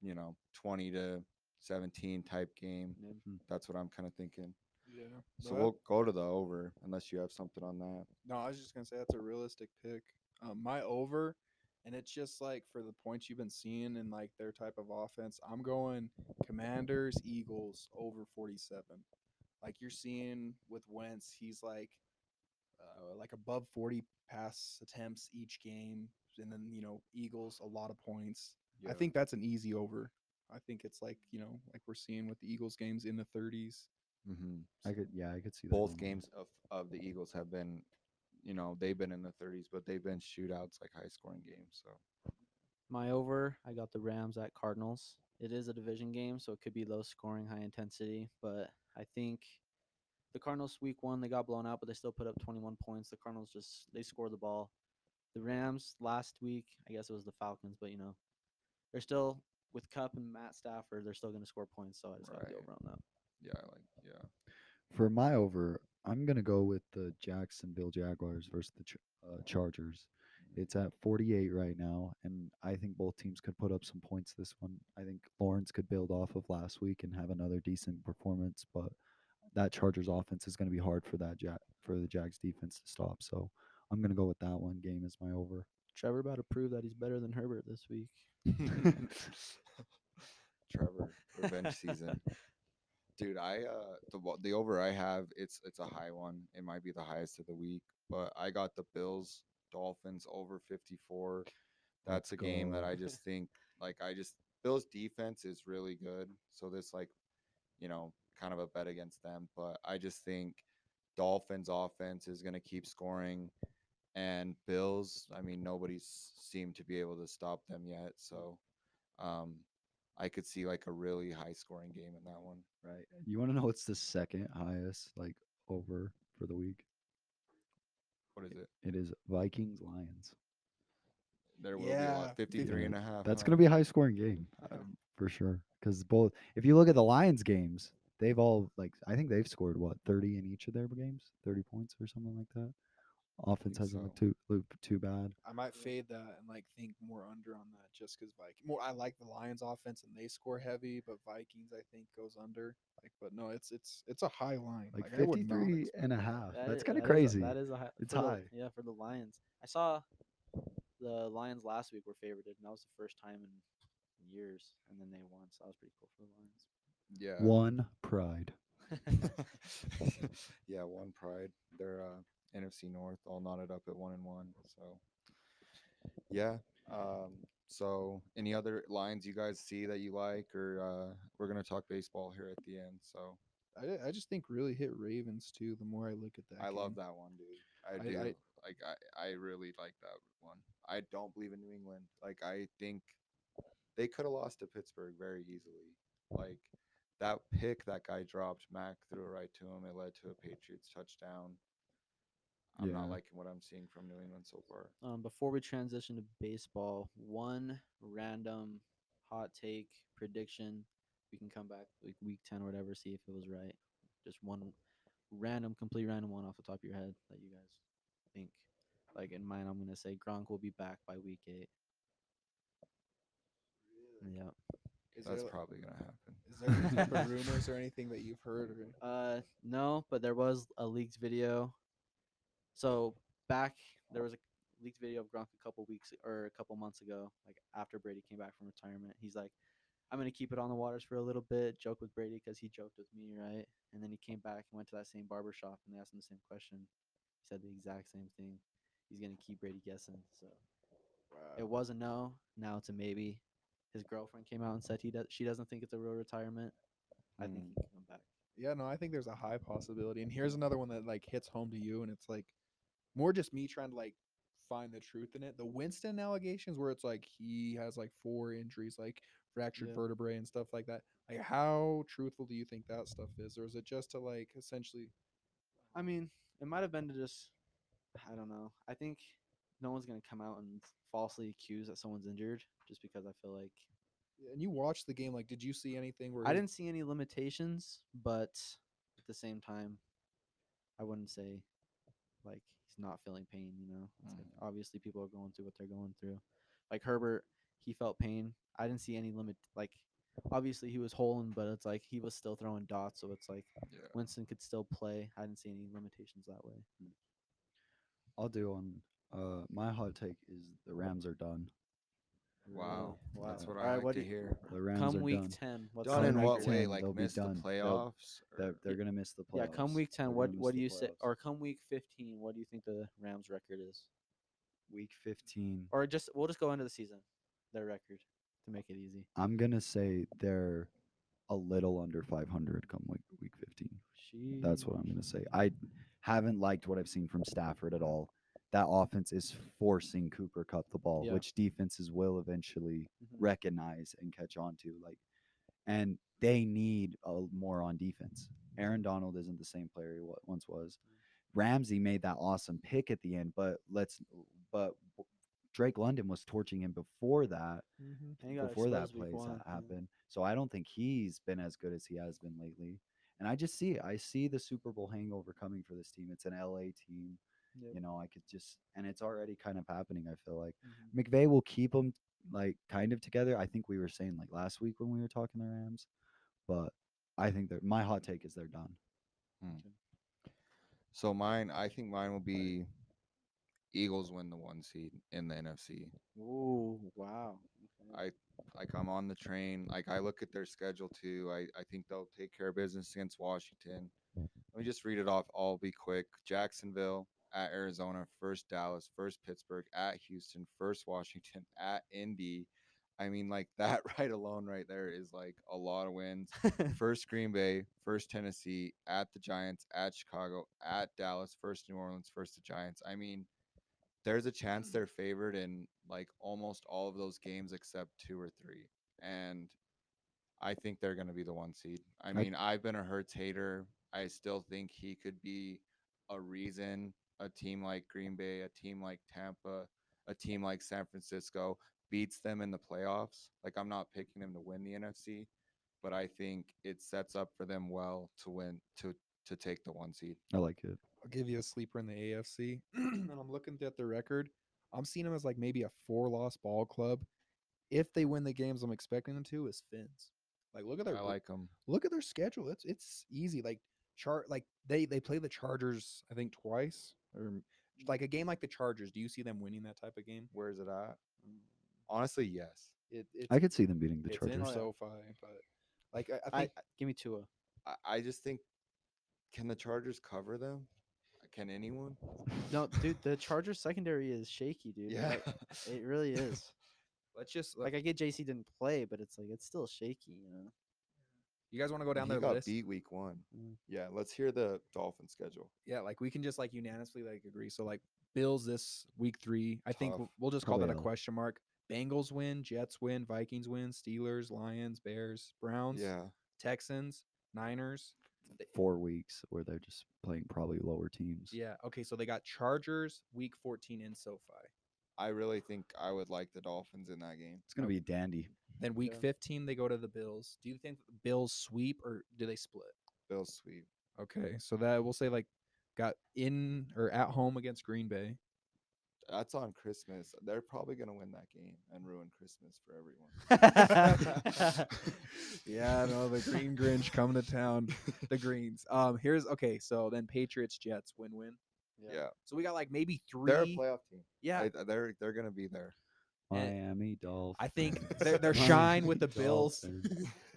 you know twenty to seventeen type game. Yeah. That's what I'm kind of thinking. Yeah. So we'll go to the over unless you have something on that. No, I was just gonna say that's a realistic pick. Um, my over, and it's just like for the points you've been seeing in like their type of offense. I'm going Commanders, Eagles over 47. Like you're seeing with Wentz, he's like uh, like above 40 pass attempts each game, and then you know Eagles a lot of points. I think that's an easy over. I think it's like you know like we're seeing with the Eagles games in the 30s. hmm I could, yeah, I could see that both going games of, of the Eagles have been, you know, they've been in the 30s, but they've been shootouts, like high scoring games. So My over, I got the Rams at Cardinals. It is a division game, so it could be low scoring, high intensity. But I think the Cardinals week one they got blown out, but they still put up 21 points. The Cardinals just they score the ball. The Rams last week, I guess it was the Falcons, but you know, they're still with Kupp and Matt Stafford. They're still going to score points, so I just got to go over on that. yeah, I like yeah. For my over, I'm gonna go with the Jacksonville Jaguars versus the Ch- uh, Chargers. It's at 48 right now, and I think both teams could put up some points this one. I think Lawrence could build off of last week and have another decent performance, but that Chargers offense is going to be hard for that ja- for the Jags defense to stop. So I'm going to go with that one game as my over. Trevor about to prove that he's better than Herbert this week. Trevor, revenge season. Dude, I uh the the over I have it's it's a high one. It might be the highest of the week, but I got the Bills Dolphins over 54. That's Let's a game that I just think like I just Bills defense is really good. So this like, you know, kind of a bet against them, but I just think Dolphins offense is going to keep scoring. and Bills. I mean, nobody's seemed to be able to stop them yet. So, um, I could see like a really high scoring game in that one. Right. You want to know what's the second highest like over for the week? What is it? It is Vikings Lions. There will be Yeah, a lot. 53 and a half. That's huh? going to be a high scoring game Yeah. um, for sure. Because both, if you look at the Lions games, they've all like I think they've scored what thirty in each of their games, thirty points or something like that. Offense hasn't looked too looked too bad. I might fade that and like think more under on that just because Viking. More, I like the Lions offense and they score heavy, but Vikings I think goes under. Like, but no, it's it's it's a high line. Like I would 53 and a that. half. That That's kind of that is a- crazy. that is a high. It's for the- high. yeah, for the Lions. I saw the Lions last week were favored, and that was the first time in years, and then they won. So that was pretty cool for the Lions. Yeah. One pride. yeah, one pride. They're uh, NFC North, all knotted up at one and one. So, yeah. Um, so, any other lines you guys see that you like, or uh, we're gonna talk baseball here at the end. So, I, I just think really hit Ravens too. The more I look at that, I love that one, dude. I I- do. I- like, I, I really like that one. I don't believe in New England. Like, I think they could have lost to Pittsburgh very easily. Like that pick that guy dropped, Mac threw it right to him. It led to a Patriots touchdown. I'm not liking what I'm seeing from New England so far. Um, before we transition to baseball, one random hot take prediction. We can come back like week ten or whatever, see if it was right. Just one random, complete random one off the top of your head that you guys think. Like in mine, I'm gonna say Gronk will be back by week eight. Yeah. Is That's there, probably gonna happen. is there any type of rumors or anything that you've heard? Or Uh, no, but there was a leaked video. So back there was a leaked video of Gronk a couple weeks or a couple months ago, like after Brady came back from retirement. He's like, "I'm gonna keep it on the waters for a little bit." Joke with Brady because he joked with me, right? And then he came back and went to that same barber shop and they asked him the same question. He said the exact same thing. He's gonna keep Brady guessing. So it was a no. Now it's a maybe. His girlfriend came out and said he does. She doesn't think it's a real retirement. I think Mm. he can come back. Yeah, no, I think there's a high possibility. And here's another one that like hits home to you, and it's like more just me trying to like find the truth in it. The Winston allegations, where it's like he has like four injuries, like fractured Yeah. vertebrae and stuff like that. Like, how truthful do you think that stuff is, or is it just to like essentially? I mean, it might have been to just, I don't know. I think no one's gonna come out and falsely accuse that someone's injured just because I feel like And you watched the game, like, did you see anything where I didn't see any limitations, but at the same time, I wouldn't say like not feeling pain. You know, it's like obviously people are going through what they're going through. Like Herbert, he felt pain. I didn't see any limit. Like obviously he was holding, but it's like he was still throwing dots, so it's like Yeah. Winston could still play. I didn't see any limitations that way. I'll do one. uh my hot take is the Rams are done. Wow. Wow. That's what I Alright, like what to do you- hear. The Rams come are week done. ten, what's Done the in what record? way? 10, Like they'll be miss the done. They'll- playoffs? They're, they're gonna miss the playoffs. Yeah, come week ten, They're what gonna what miss do the you say? playoffs. Or come week fifteen, what do you think the Rams record is? week 15? Or just we'll just go into the season, their record, to make it easy. I'm gonna say they're a little under 500 come week week 15. That's what I'm going to say. I haven't liked what I've seen from Stafford at all. That offense is forcing Cooper Kupp the ball, Yeah. which defenses will eventually Mhm. recognize and catch on to. Like, and they need a, more on defense. Aaron Donald isn't the same player he once was. Ramsey made that awesome pick at the end, but let's, but Drake London was torching him before that got before that exposed week plays one, yeah. happened. So I don't think he's been as good as he has been lately. And I just see it. I see the Super Bowl hangover coming for this team. It's an LA team. Yep. You know, I could just and it's already kind of happening, I feel like. Mhm. McVay will keep them like kind of together. I think we were saying like last week when we were talking the Rams. But I think that my hot take is they're done. So mine, I think mine will be Eagles win the one seed in the NFC. Ooh, wow. okay. I like I'm on the train. Like I look at their schedule too. I, I think they'll take care of business against Washington. Let me just read it off. I'll be quick. Jacksonville at Arizona, first Dallas, first Pittsburgh, at Houston, first Washington, at Indy. I mean, like that right alone, right there is like a lot of wins. first Green Bay, first Tennessee, at the Giants, at Chicago, at Dallas, first New Orleans, first the Giants. I mean, there's a chance mm. they're favored in like almost all of those games except two or three. And I think they're going to be the one seed. I mean, I've been a Hurts hater. I still think he could be a reason a team like Green Bay, a team like Tampa, a team like San Francisco beats them in the playoffs. Like, I'm not picking them to win the NFC, but I think it sets up for them well to win, to, to take the one seed. I like it. I'll give you a sleeper in the AFC. and I'm looking at the record. I'm seeing them as like maybe a four loss ball club. If they win the games I'm expecting them to, is Fins. Like look at their I like them. look at their schedule. It's it's easy. Like chart like they they play the Chargers I think twice or like a mm-hmm. game like the Chargers. Do you see them winning that type of game? Where's it at? Mm. Honestly, yes. It, it's, I could see them beating the it's Chargers. in yeah. SoFi, but like I, I I, think I- give me Tua. I, I just think can the Chargers cover them? Uh, can anyone? No, dude, the Chargers secondary is shaky, dude. Like, it really is. let's just Like I get JC didn't play, but it's like it's still shaky, you know. You guys want to go down he their got list. beat week one. Mm. Yeah, let's hear the Dolphin schedule. yeah, like we can just like unanimously like agree. So like Bills this week three, I think Tough. we'll, we'll just call that a a- question mark. Bengals win, Jets win, Vikings win, Steelers, Lions, Bears, Browns, Yeah, Texans, Niners. Four weeks where they're just playing probably lower teams. Yeah. Okay. So they got Chargers week 14 in SoFi. I really think I would like the Dolphins in that game. It's gonna be dandy. Then week Yeah. 15 they go to the Bills. Do you think the Bills sweep or do they split? Bills sweep. Okay. So that we'll say like got in or at home against Green Bay. That's on Christmas. They're probably gonna win that game and ruin Christmas for everyone. yeah, no, the Green Grinch coming to town. The Greens. Um, here's okay. So then Patriots Jets win win. yeah, So we got like maybe 3 they're a playoff team. Yeah, they're they're gonna be there. And Miami Dolphins. I think they're shine with the Bills.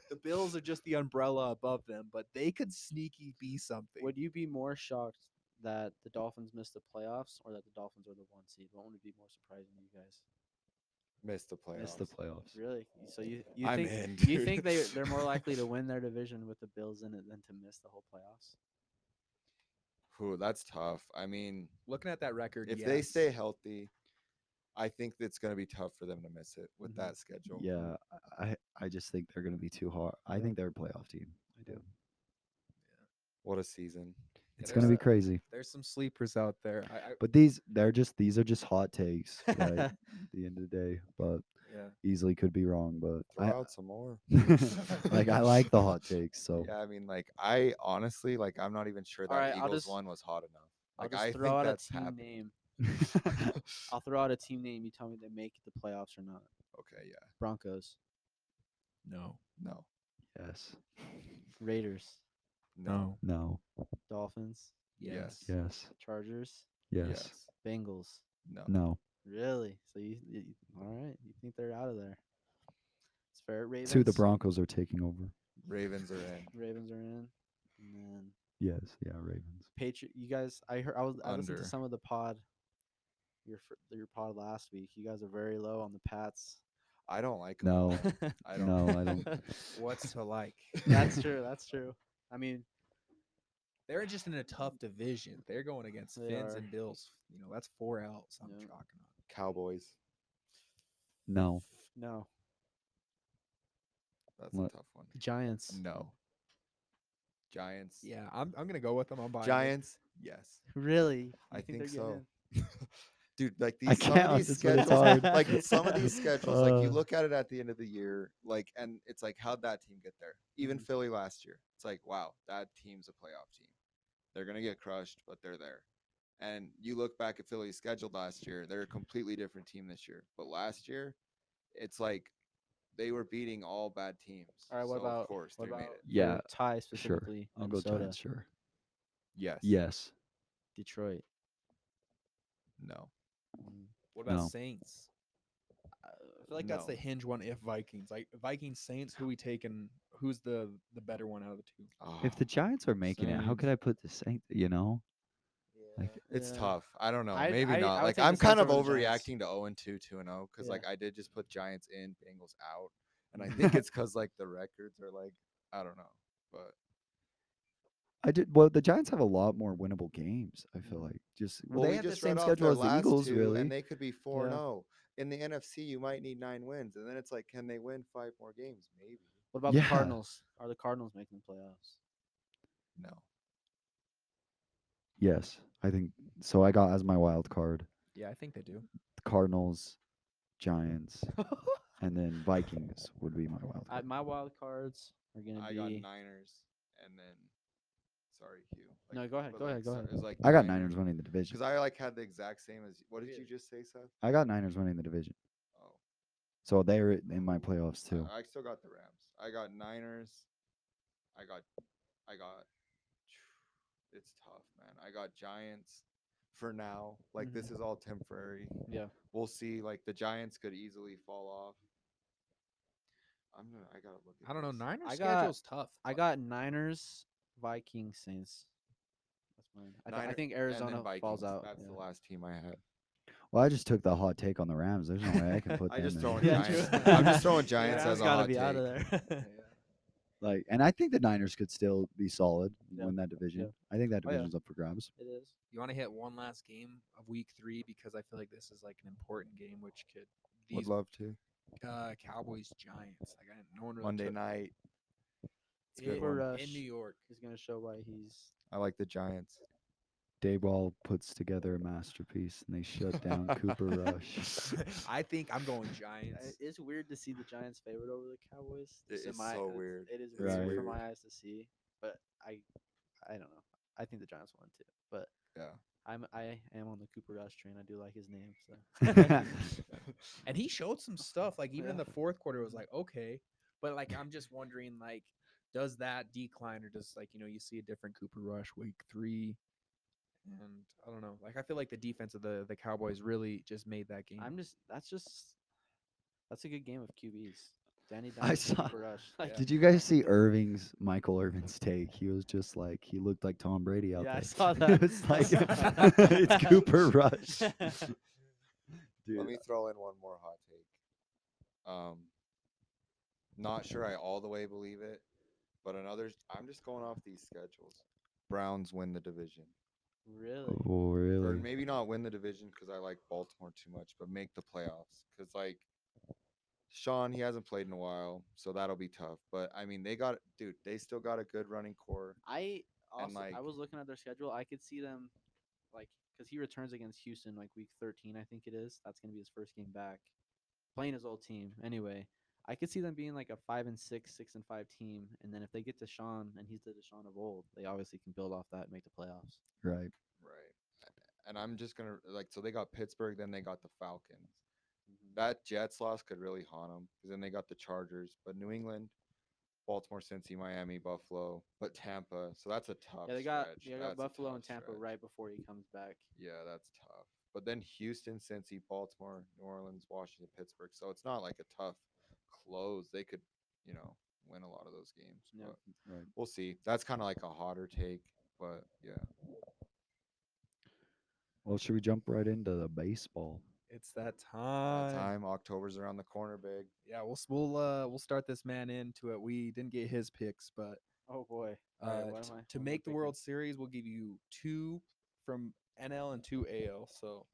The Bills are just the umbrella above them, but they could sneaky be something. Would you be more shocked that the Dolphins missed the playoffs or that the Dolphins are the one seed? What would be more surprising to you guys? Miss the playoffs. Miss the playoffs. Really? So you you I'm think in, you think they they're more likely to win their division with the Bills in it than to miss the whole playoffs? Ooh, that's tough. I mean, Looking at that record, if they stay healthy, I think it's gonna be tough for them to miss it with Mhm. that schedule. Yeah, I I just think they're gonna be too hard. I think they're a playoff team. I do. Yeah. What a season. It's there's gonna be crazy. there's some sleepers out there. I, I, But these they're just these are just hot takes right, at the end of the day. But yeah, easily could be wrong. But Throw I, out some more. like I like the hot takes. So Yeah, I mean, like I honestly, like I'm not even sure that Alright, Eagles just- one was hot enough. Like just I throw think out a that's team happening. name. I'll throw out a team name. You tell me they make the playoffs or not. Okay, yeah, Broncos, no, no, yes, Raiders, no, no, Dolphins, yes, yes, Chargers, yes, yes, Bengals. no. no. Really? So you, you all right? You think they're out of there? It's fair. Ravens. Two, the Broncos are taking over. Ravens are in. Ravens are in, and then Yes, yeah, Ravens. Patriot. You guys, I heard. I was. I listened Under. to some of the pod. Your your pod last week. You guys are very low on the Pats. I don't like 'em No, at. I don't. no, I don't. What's to like? that's true. That's true. I mean, They're just in a tough division. They're going against They Fins are. and Bills. You know, that's four outs. I'm Yep. chalking on. Cowboys. No, no That's What? a tough one. Giants. No. Giants. Yeah, I'm. I'm gonna go with them. I'm buying it. Giants. Yes. Really? I You think so. Getting Dude, like these some can't, of these that's what schedules, hard. like some of these schedules, like you Uh. look at it at the end of the year, like, and it's like, how'd that team get there? Even Mhm. Philly last year, it's like, wow, that team's a playoff team. They're gonna get crushed, but they're there. And you look back at Philly's schedule last year, they're a completely different team this year. But last year, it's like they were beating all bad teams. All right. What so about Of course, what they made about it. Yeah, your tie sure. specifically? I'll go Minnesota, Giants. Sure. Yes. Yes. Detroit. No. Mm, What about No. Saints? I feel like that's the No. hinge one. If Vikings, like Vikings, Saints, who we taking? Who's the the better one out of the two? If the Ah, Giants are making it, how could I put the Saints? You know, Like, It's yeah. tough. I don't know. I- Maybe I- I not. would Like take the I'm kind of Saints over the Giants. overreacting to 0 and 2, 2 and 0 because Yeah. like I did just put Giants in, Bengals out, and I think it's because like the records are like I don't know, but I did. Well, the Giants have a lot more winnable games. I feel mm. like just well, they we have the just same schedule their as the last Eagles, two, really. and they could be four Yeah. zero. In the NFC, you might need nine wins, and then it's like, can they win five more games? Maybe. What about Yeah. the Cardinals? Are the Cardinals making the playoffs? No. yes, I think so. I got as my wild card Yeah, I think they do. Cardinals, Giants, and then Vikings would be my wild I, my wild cards are gonna I be. got Niners, and then sorry, Q. No, go ahead, go like, ahead, go so- ahead. It was like I got Niners winning the division. because I like had the exact same as. What did you just say, Seth? I got Niners winning the division, Oh, so they're in my playoffs too. I still got the Rams. I got Niners. I got, I got. It's tough, man. I got Giants for now. Like this mm-hmm. is all temporary. Yeah. We'll see. Like the Giants could easily fall off. I'm gonna. I gotta look. At I don't know. Niners I got- schedule's tough. I got Niners, Vikings, Saints. That's mine. I, th- I Niner- think Arizona falls out. That's yeah. the last team I had. Well, I just took the hot take on the Rams. There's no way I can put I them just in. throwing Yeah, Giants. I'm just throwing Giants Yeah, as Rams a gotta hot be out of there. Like, and I think the Niners could still be solid, and Yeah. win that division. I think that Oh, yeah. division's up for grabs. it is. You want to hit one last game of week three because I feel like this is like an important game, which could Would these love to. uh, Cowboys Giants. Like I didn't, no one really Monday took- night. It's good in, for in New York. He's gonna show why he's. I like the Giants. Daboll puts together a masterpiece, and they shut down Cooper Rush. I think I'm going Giants. It's weird to see the Giants favored over the Cowboys. It just in is so weird. It is It's weird weird. for my eyes to see, but I, I don't know. I think the Giants won too, but Yeah. I'm I am on the Cooper Rush train. I do like his name, so. and he showed some stuff. Like even in Yeah. the fourth quarter, it was like okay, but like I'm just wondering, like, does that decline or does like you know you see a different Cooper Rush week three? And I don't know. Like I feel like the defense of the the Cowboys really just made that game. I'm just that's just that's a good game of QBs. Danny I Dimes, and saw- Cooper Rush. Like, Did you guys see Irving's Michael Irvin's take? He was just like he looked like Tom Brady out Yeah, I there. saw It that. was I like saw that. it's Cooper Rush. Dude, Let me throw in one more hot take. Um, not sure I all the way believe it, but another. I'm just going off these schedules. Browns win the division, really? oh or really? maybe not win the division because I like Baltimore too much, but make the playoffs because like Sean, he hasn't played in a while, so that'll be tough. But I mean, they got dude, they still got a good running corps. I also And, I was looking at their schedule. I could see them like because he returns against Houston like week 13, I think it is. That's gonna be his first game back, playing his old team. Anyway, I could see them being like a five and six, six and five team, and then if they get to Sean and he's the Deshaun of old, they obviously can build off that and make the playoffs. Right. Right. And I'm just gonna like so they got Pittsburgh, then they got the Falcons. Mhm. That Jets loss could really haunt them because then they got the Chargers, but New England, Baltimore, Cincy, Miami, Buffalo, but Tampa. So that's a tough. Yeah, they got stretch. yeah, they got Buffalo and Tampa stretch. right before he comes back. Yeah, that's tough. But then Houston, Cincy, Baltimore, New Orleans, Washington, Pittsburgh. So it's not like a tough close. They could, you know, win a lot of those games. Yeah. But Right. we'll see. That's kind of like a hotter take, but yeah. Well, should we jump right into the baseball? it's that That time. time October's around the corner, big. Yeah, we'll we'll uh we'll start this man into it. We didn't get his picks, but Oh boy! uh, All right, what t- to what am I make the? World Series, we'll give you two from NL and two AL. So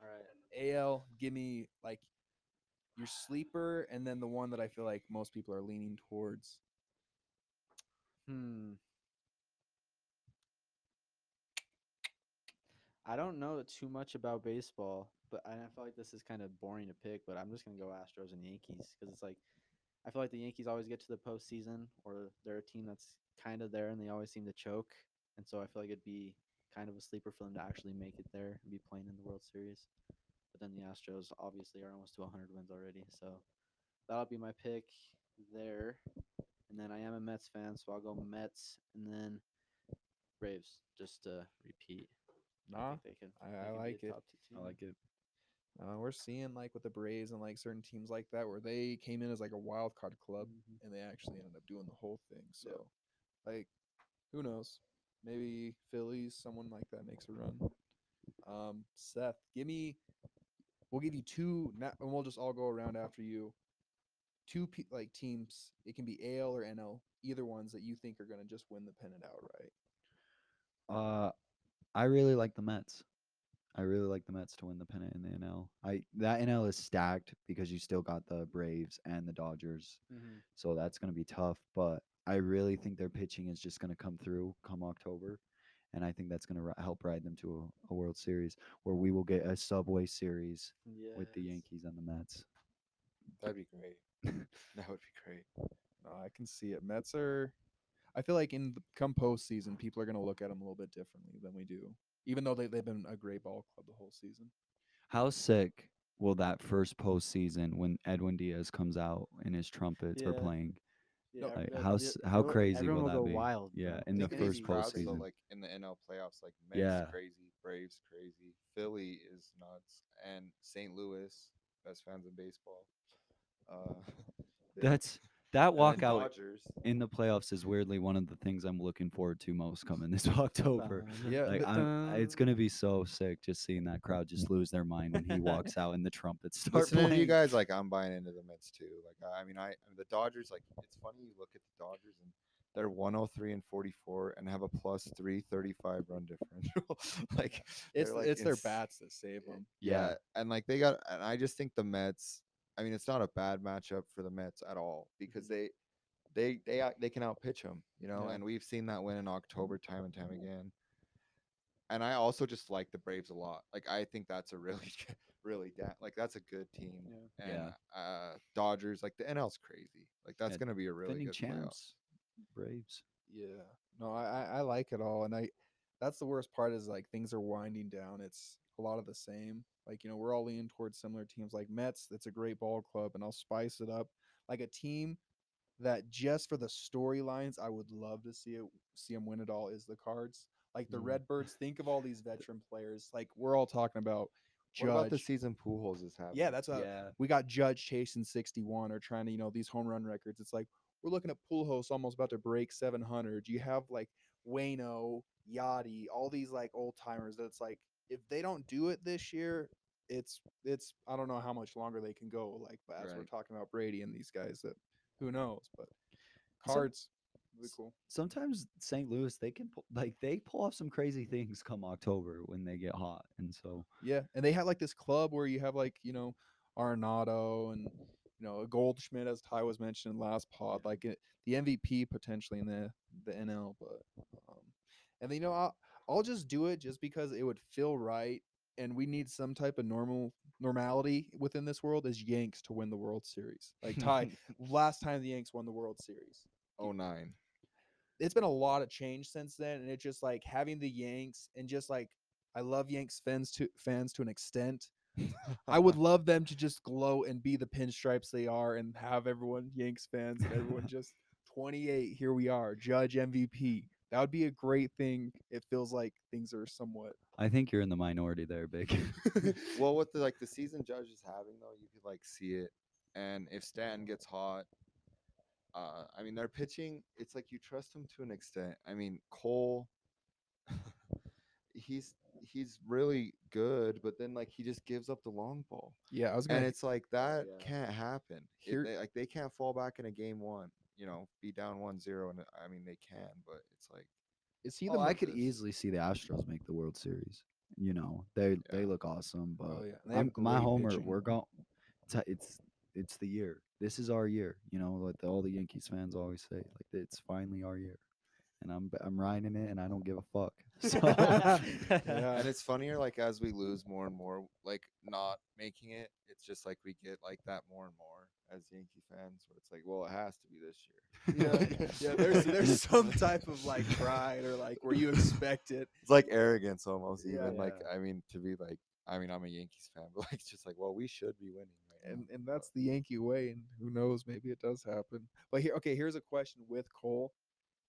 All right. AL, give me like your sleeper, and then the one that I feel like most people are leaning towards. Hmm. I don't know too much about baseball, but I feel like this is kind of boring to pick. But I'm just gonna go Astros and Yankees because it's like I feel like the Yankees always get to the postseason, or they're a team that's kind of there and they always seem to choke. And so I feel like it'd be kind of a sleeper for them to actually make it there and be playing in the World Series. But then the Astros obviously are almost to 100 wins already, so that'll be my pick there. And then I am a Mets fan, so I'll go Mets and then Braves just to repeat. Nah, they could. I- I could be a like it. I like it. uh, we're seeing like with the Braves and like certain teams like that where they came in as like a wild card club Mhm. and they actually ended up doing the whole thing. So, like, who knows? Maybe Phillies, someone like that makes a run. Um, Seth, give me. We'll give you two, na- and we'll just all go around after you. Two pe- like teams. It can be AL or NL, either ones that you think are gonna just win the pennant outright. Uh, I really like the Mets. I really like the Mets to win the pennant in the NL. I that NL is stacked because you still got the Braves and the Dodgers, so that's going to be tough. But I really think their pitching is just going to come through come October, and I think that's going to help ride them to a, a World Series where we will get a Subway Series with the Yankees and the Mets. That'd be great. that would be great. No, I can see it. Mets are. I feel like in the, come postseason, people are going to look at them a little bit differently than we do, even though they they've been a great ball club the whole season. How sick will that first postseason when Edwin Diaz comes out and his trumpets are Yeah. playing? Yeah, Like, every- how yeah, s- how everyone- crazy everyone will that go be? Wild, Yeah, in the Think of first crowds, though, postseason. like in the NL playoffs, like Mets Yeah. crazy, Braves crazy, Philly is nuts, and St. Louis, best fans in baseball. Uh, they- That's that walkout Dodgers. in the playoffs is weirdly one of the things I'm looking forward to most coming this October. Yeah, Like but- I'm, it's gonna be so sick just seeing that crowd just lose their mind when he walks out and the trumpets start Listening to you guys, like I'm buying into the Mets too. Like I I mean, I the Dodgers. Like it's funny you look at the Dodgers and they're 103 and 44 and have a plus 335 run differential. like It's like, it's their bats that save them. Yeah, and like they got, and I just think the Mets. I mean, it's not a bad matchup for the Mets at all because they, they, they, they can outpitch them, you know, Yeah. and we've seen that win in October time and time again. And I also just like the Braves a lot. Like I think that's a really, really da- like that's a good team. Yeah. And Yeah. uh, Dodgers, like the NL's crazy. Like that's gonna be a really Defending good playoff. champs, Braves. Yeah. No, I, I I like it all, and I that's the worst part is like things are winding down. It's a lot of the same. Like you know we're all leaning towards similar teams. Like Mets, that's a great ball club, and I'll spice it up. Like a team that just for the storylines, I would love to see it see them win it all. Is the Cards like the Mm. Redbirds? Think of all these veteran players. Like we're all talking about Judge. What about the season Pujols is having? yeah, that's a yeah, we got Judge chasing 61 or trying to, you know, these home run records. It's like we're looking at Pujols almost about to break 700. You have like Waino, Yadi, all these like old timers that it's like if they don't do it this year, it's it's I don't know how much longer they can go. Like, but as we're talking about Brady and these guys, that who knows? But cards, really s- cool. sometimes St. Louis they can pull, like they pull off some crazy things come October when they get hot, and so Yeah, and they had like this club where you have like you know Arenado and you know Goldschmidt, as Tai was mentioned last pod, like it, the MVP potentially in the the NL. But um, and then, you know I'll, just do it just because it would feel right, and we need some type of normal normality within this world is Yanks to win the World Series. Like Tai, last time the Yanks won the World Series, Oh nine. it's been a lot of change since then, and it's just like having the Yanks and just like I love Yanks fans to fans to an extent. I would love them to just glow and be the pinstripes they are, and have everyone Yanks fans and everyone just 28. Here we are, Judge MVP. That would be a great thing. It feels like things are somewhat. I think you're in the minority there, big. well, with the like the season Judge is having though, you could like see it, and if Stanton gets hot, uh, I mean, they're pitching. It's like you trust him to an extent. I mean, Cole, he's he's really good, but then like he just gives up the long ball, Yeah, I was and gonna. And it's like that yeah. can't happen. It- Here- they, like they can't fall back in a game one. You know, be down one zero, and I mean they can, but it's like Is he Oh, the? I could easily see the Astros make the World Series. You know, they they look awesome, but Oh, yeah, and they have I'm, my homer, pitching. we're going. It's, it's it's the year. This is our year. You know, like the, all the Yankees fans always say, like it's finally our year, and I'm I'm riding it, and I don't give a fuck. So, Yeah. and it's funnier like as we lose more and more like not making it it's just like we get like that more and more as yankee fans where it's like well it has to be this year yeah, yeah. There's there's some type of like pride or like where you expect it. it's like arrogance almost Yeah. even like i mean to be like i mean i'm a yankees fan but like it's just like well we should be winning right and now, and that's the Yankee way, and who knows, maybe it does happen. But here, okay, here's a question with Cole: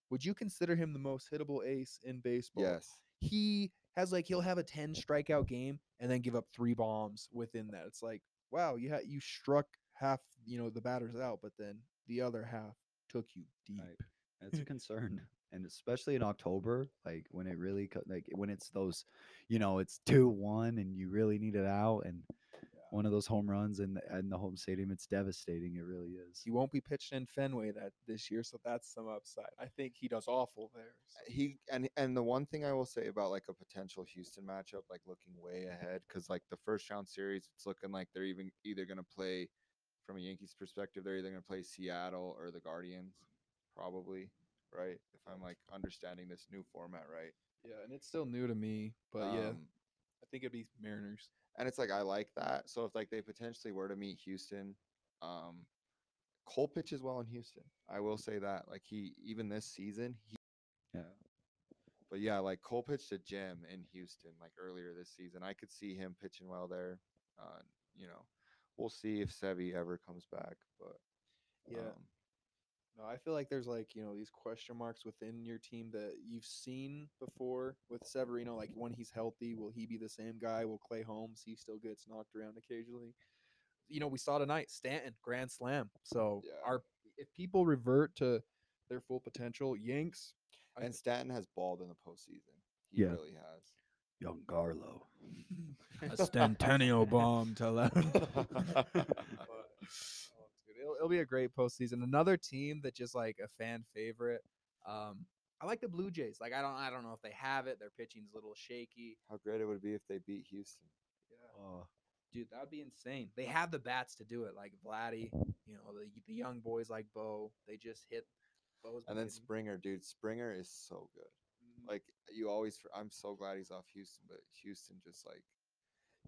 Would you consider him the most hittable ace in baseball? yes He has like he'll have a ten strikeout game and then give up three bombs within that. It's like, wow, you had you struck half, you know, the batters out, but then the other half took you deep. Right. It's a concern, and especially in October, like when it really co- like when it's those, you know, it's two one, and you really need it out, and one of those home runs in the, in the home stadium. It's devastating. It really is. He won't be pitching in Fenway that this year, so that's some upside. I think he does awful there. so- he and and the one thing I will say about like a potential Houston matchup, like looking way ahead, because like the first round series, it's looking like they're even either gonna play from a Yankees perspective, they're either gonna play Seattle or the Guardians, probably, right? If I'm like understanding this new format right. Yeah, and it's still new to me, but yeah, Um, I think it'd be Mariners. and it's like I like that. So if like they potentially were to meet Houston, um, Cole pitches well in Houston. I will say that. Like he even this season, he Yeah. But yeah, like Cole pitched a gem in Houston like earlier this season. I could see him pitching well there. Uh, you know, we'll see if Sevi ever comes back. But Yeah. um, No, I feel like there's like, you know, these question marks within your team that you've seen before with Severino. Like when he's healthy, will he be the same guy? Will Clay Holmes, he still gets knocked around occasionally? You know, we saw tonight, Stanton, grand slam. So Yeah. our if people revert to their full potential, Yanks, I and Stanton has balled in the postseason. He Yeah. really has. Young Garlo. a Stantenio bomb to left. But, oh, it's good. It'll, it'll be a great postseason. Another team that just like a fan favorite. Um, I like the Blue Jays. Like I don't, I don't know if they have it. Their pitching's a little shaky. How great it would be if they beat Houston. Yeah, Oh, dude, that would be insane. They have the bats to do it. Like Vladdy, you know, the the young boys like Bo. They just hit. Bo's And then hitting. Springer, dude. Springer is so good. Mhm. Like you always, I'm so glad he's off Houston, but Houston just like.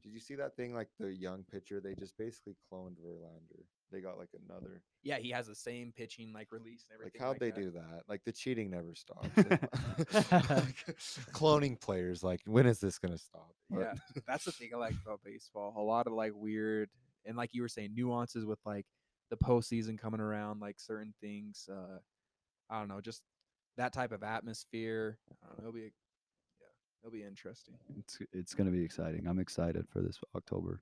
Did you see that thing? Like the young pitcher, they just basically cloned Verlander. They got like another. yeah, he has the same pitching like release and Like everything. how'd they that. do that? Like the cheating never stops. Like, cloning players, like when is this gonna stop? But- Yeah, that's the thing I like about baseball. A lot of like weird and like you were saying, nuances with like the postseason coming around, like certain things. Uh, I don't know, just that type of atmosphere. Know, it'll be, it'll be interesting. it's it's gonna be exciting. I'm excited for this October.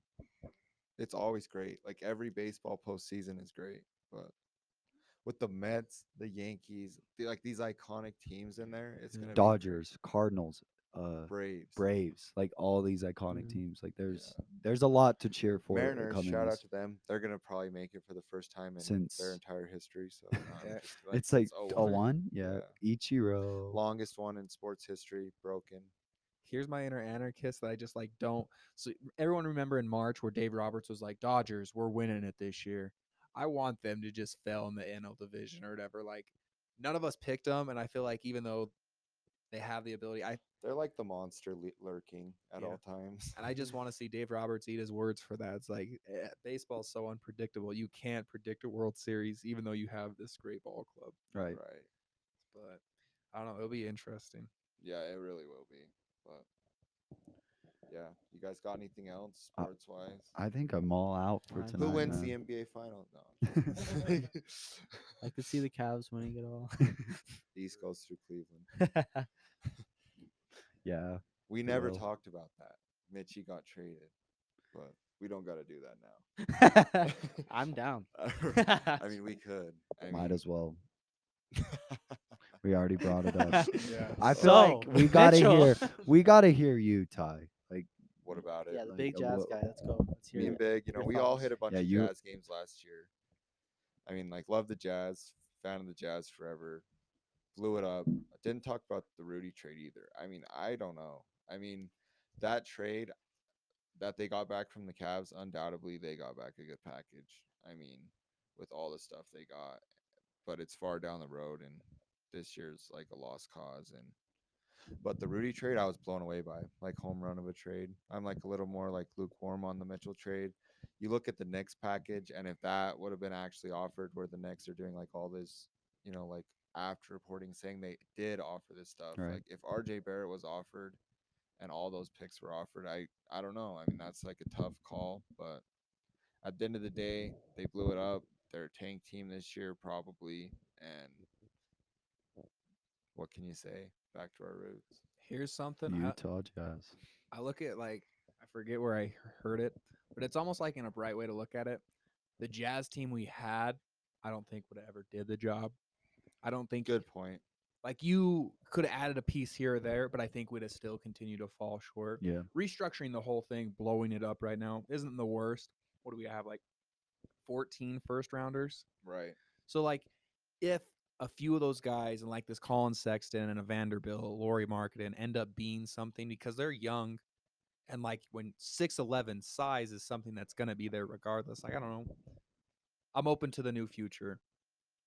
it's always great. Like every baseball postseason is great, but with the Mets, the Yankees, the, like these iconic teams in there, it's gonna Dodgers, Cardinals, uh, Braves, Braves, like all these iconic Mhm. teams. Like there's there's a lot to cheer for. Mariners. coming Shout out to them. They're gonna probably make it for the first time in Since- their entire history. So um, Yeah. just, it's like a 01, one, yeah. Ichiro. longest one in sports history, broken. Here's my inner anarchist that I just like don't. So everyone remember in March where Dave Roberts was like, "Dodgers, we're winning it this year." I want them to just fail in the NL division or whatever. Like, none of us picked them, and I feel like even though they have the ability, I They're like the monster le- lurking at Yeah. all times. And I just want to see Dave Roberts eat his words for that. It's like eh, baseball is so unpredictable. You can't predict a World Series, even though you have this great ball club. Right. Right. But I don't know. It'll be interesting. Yeah, it really will be. But yeah, you guys got anything else Uh, sports wise? I think I'm all out for Fine. tonight. Who wins man. the NBA final? No. I could see the Cavs winning it all. the East goes through Cleveland. Yeah. We never will. talked about that. Mitchie got traded, but we don't got to do that now. I'm down. I mean, we could. I Might mean, as well. We already brought it up. Yeah. I feel So, like we gotta Mitchell. hear we gotta hear you, Ty. Like what about it? yeah, the like, big uh, jazz what- guy. Let's go. Let's hear Me and it. Big, you know, Your we all thoughts. hit a bunch Yeah, of you- jazz games last year. I mean, like, love the Jazz, fan of the Jazz forever. Blew it up. Didn't talk about the Rudy trade either. I mean, I don't know. I mean, that trade that they got back from the Cavs, undoubtedly they got back a good package. I mean, with all the stuff they got, but it's far down the road, and this year's like a lost cause. And but the Rudy trade, I was blown away by, like home run of a trade. I'm like a little more like lukewarm on the Mitchell trade. You look at the Knicks package, and if that would have been actually offered, where the Knicks are doing like all this, you know, like after reporting saying they did offer this stuff. Right. Like if RJ Barrett was offered and all those picks were offered, I I don't know. I mean, that's like a tough call, but at the end of the day, they blew it up. They're a tank team this year, probably, and what can you say? Back to our roots. Here's something. I, Utah Jazz. I look at like I forget where I heard it, but it's almost like in a bright way to look at it. The Jazz team we had, I don't think would have ever did the job. I don't think Good point. Like you could have added a piece here or there, but I think we'd have still continued to fall short. Yeah. Restructuring the whole thing, blowing it up right now isn't the worst. What do we have? Like 14 first rounders? Right. So like if a few of those guys and like this Collin Sexton and a Vanderbilt, Lauri Markkanen end up being something because they're young and like when 6'11 size is something that's gonna be there regardless. Like I don't know. I'm open to the new future.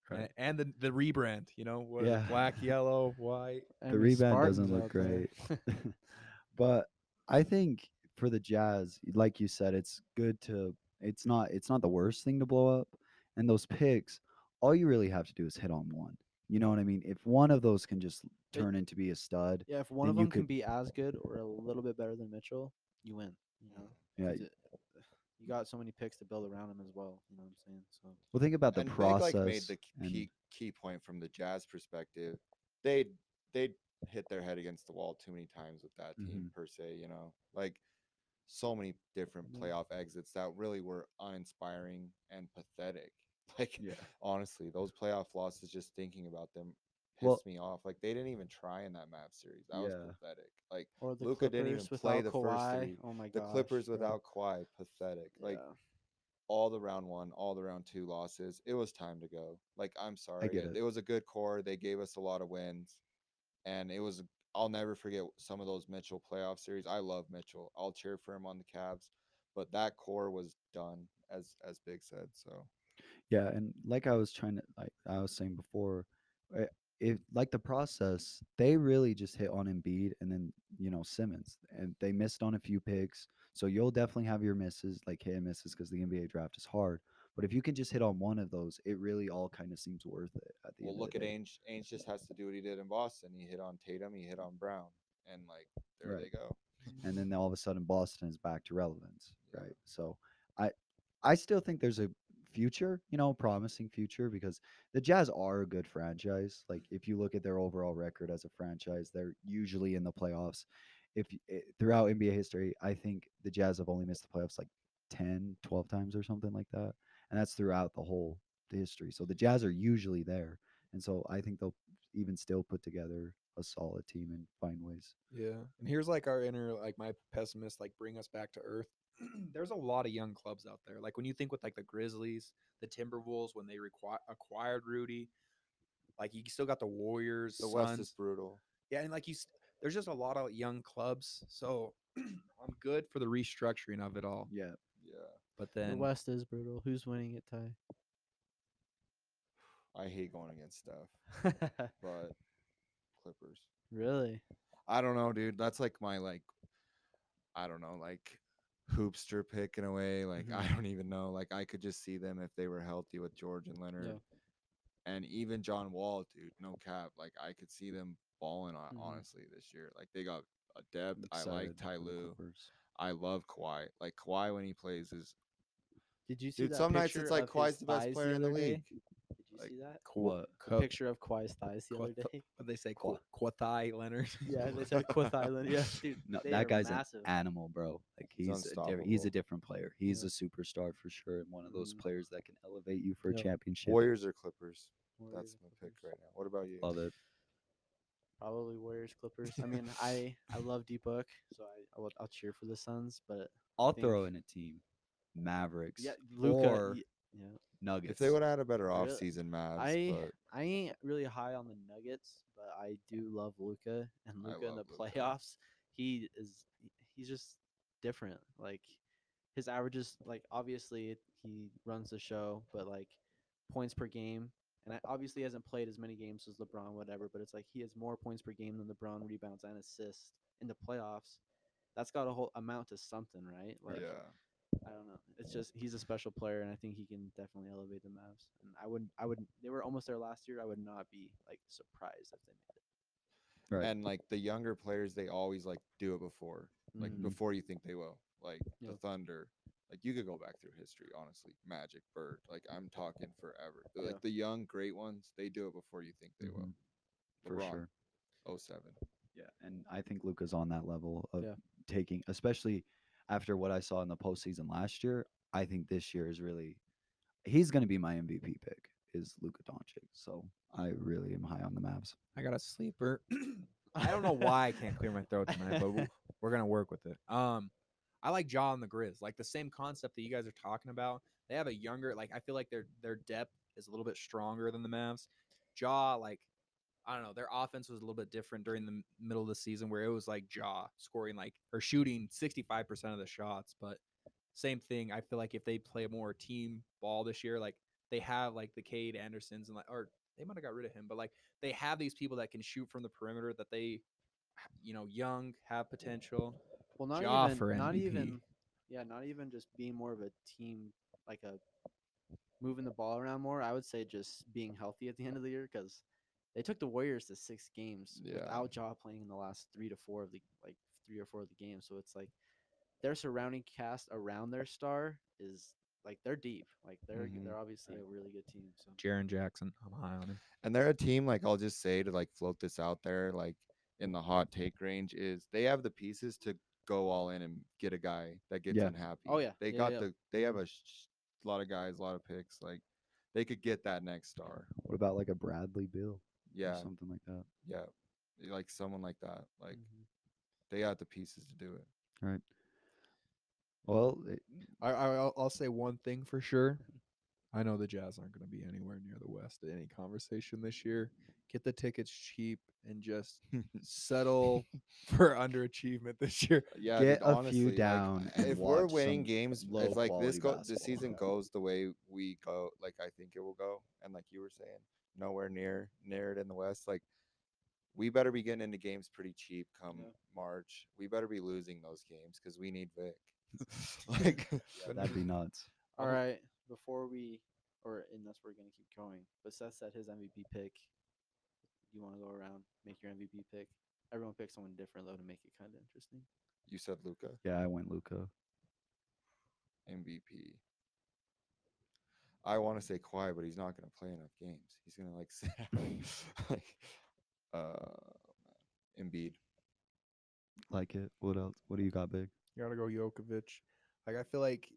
Right. a- And the the rebrand, you know, what Yeah. black, yellow, white. The rebrand rebound doesn't look great. but I think for the Jazz, like you said, it's good to it's not it's not the worst thing to blow up. And those picks, all you really have to do is hit on one. You know what I mean? If one of those can just turn into be a stud, yeah, if one of you them can be as good or a little bit better than Mitchell, you win. You know, yeah. 'cause it- you got so many picks to build around him as well. You know what I'm saying? So Well, think about the and process. Big like made the k- and- key key point from the Jazz perspective. They they hit their head against the wall too many times with that team Mm-hmm. per se. You know, like so many different Mhm. playoff exits that really were uninspiring and pathetic. Like yeah. honestly, those playoff losses, just thinking about them, pissed Well- me off. Like they didn't even try in that Mavs series. That was pathetic. Like or the Luka didn't even play the first three. Oh my god, the Clippers bro. without Kawhi, pathetic. Like Yeah. all the round one, all the round two losses. It was time to go. Like I'm sorry, get it. it. was a good core. They gave us a lot of wins, and it was. I'll never forget some of those Mitchell playoff series. I love Mitchell. I'll cheer for him on the Cavs, but that core was done, as as Big said. So Yeah, and like I was trying to like I was saying before, uh, if like the process, they really just hit on Embiid and then you know Simmons, and they missed on a few picks. So you'll definitely have your misses, like hit and misses, because the NBA draft is hard. But if you can just hit on one of those, it really all kind of seems worth it at the well, look at the day. Ainge. Ainge just has to do what he did in Boston. He hit on Tatum. He hit on Brown, and like there Right. they go. and then all of a sudden Boston is back to relevance, Yeah. right? So I I still think there's a future, you know, promising future because the Jazz are a good franchise. Like if you look at their overall record as a franchise, they're usually in the playoffs. If eh, throughout NBA history, I think the Jazz have only missed the playoffs like 10, 12 times or something like that. And that's throughout the whole history. So the Jazz are usually there. And so I think they'll even still put together a solid team and find ways. Yeah. And here's like our inner, like my pessimist, like bring us back to earth. There's a lot of young clubs out there. Like when you think with like the Grizzlies, the Timberwolves, when they requi- acquired Rudy, like you still got the Warriors, The West is brutal. Yeah, and like you, there's just a lot of young clubs. So I'm good for the restructuring of it all. Yeah. Yeah, But then The West is brutal. Who's winning it, Ty? I hate going against stuff, but Clippers. really? I don't know, dude. That's like my like I don't know, like hoopster pick in a way. Like I Mhm. don't even know. Like I could just see them if they were healthy with George and Leonard. And even John Wall, dude, no cap. Like I could see them balling on Mhm. honestly this year. Like they got a depth. I'm I like Ty Lue. I love Kawhi. Like Kawhi when he plays is Did you see dude, that some nights it's like Kawhi's the best player in the league. day? League. You Like, see that? What? A picture of Kawhi's thighs the other Quath- day. what they say, Qua- Quathai Leonard. Yeah, they said Quith Island. Yeah, dude. No, that guy's massive. an animal, bro. Like He's he's a diff- he's a different player. He's Yeah. a superstar for sure, and one of those Mhm. players that can elevate you for a championship. Warriors or Clippers. Warriors That's or my pick right now. What about you? Love it. Probably Warriors Clippers. I mean, I I love D Book, so I I will, I'll cheer for the Suns. But I'll think- throw in a team: Mavericks, yeah, Luka. Or Yeah, Nuggets. If they would have had a better Really? offseason, Mavs, I but I ain't really high on the Nuggets, but I do love Luka and I Luka in the love Luka. playoffs. He is he's just different. Like his averages, like obviously he runs the show, but like points per game, and I, obviously he hasn't played as many games as LeBron, whatever. But it's like he has more points per game than LeBron, rebounds and assists in the playoffs. That's got a whole amount to something, right? Like yeah. I don't know. It's just he's a special player, and I think he can definitely elevate the Mavs. And I wouldn't, I would. They were almost there last year. I would not be like surprised if they made it. right. And like the younger players, they always like do it before, like Mhm. before you think they will. Like the Thunder, like you could go back through history, honestly. Magic, Bird, like I'm talking forever. The- Like Yeah. the young, great ones, they do it before you think they will. Mhm. for LeBron, sure. 07. Yeah, and I think Luka's on that level of Yeah. taking, especially after what I saw in the postseason last year. I think this year is really he's going to be my MVP pick is Luka Doncic. So I really am high on the Mavs. I got a sleeper. I don't know why I can't clear my throat tonight, but we'll- we're gonna work with it. Um, I like Ja and the Grizz, like the same concept that you guys are talking about. They have a younger, like I feel like their their depth is a little bit stronger than the Mavs. Ja, like I don't know, their offense was a little bit different during the middle of the season, where it was like Ja scoring like or shooting sixty five percent of the shots, but same thing. I feel like if they play more team ball this year, like they have like the Cade Andersons and like, or they might have got rid of him, but like they have these people that can shoot from the perimeter that they, you know, young have potential. Well, not Ja even, for not even, yeah, not even just being more of a team, like a moving the ball around more. I would say just being healthy at the end of the year because they took the Warriors to six games Yeah. without Ja playing in the last three to four of the like three or four of the games. So it's like their surrounding cast around their star is like they're deep. Like they're Mhm. they're obviously a really good team. So Jaren Jackson, I'm high on him. And they're a team like I'll just say to like float this out there, like in the hot take range, is they have the pieces to go all in and get a guy that gets Yeah. unhappy. Oh, yeah. they Yeah, got yeah. the they have a sh- lot of guys, a lot of picks. Like they could get that next star. What about like a Bradley Beal? Or Yeah, something like that. yeah, like someone like that. Like Mhm. they got the pieces to do it. Right. Well, it, I, I I'll, I'll say one thing for sure. I know the Jazz aren't going to be anywhere near the West in any conversation this year. Get the tickets cheap and just settle for underachievement this year. Yeah, Get dude, a few honestly, like, down and if we're winning games, low it's like this quality go the season goes the way we go, like I think it will go, and like you were saying, nowhere near near it in the West. Like we better be getting into games pretty cheap come Yeah. March. We better be losing those games because we need Vic. like yeah, that'd be nuts. All Uh-huh. before we, or unless we're gonna keep going, but Seth said his MVP pick. You want to go around, make your MVP pick. Everyone pick someone different though to make it kind of interesting. you said, Luka Yeah, I went Luka. MVP. I want to say Kawhi, but he's not going to play enough games. He's going to like sit out. like uh, Embiid. Like it. What else? What do you got, big? You got to go Jokovic. Like I feel like.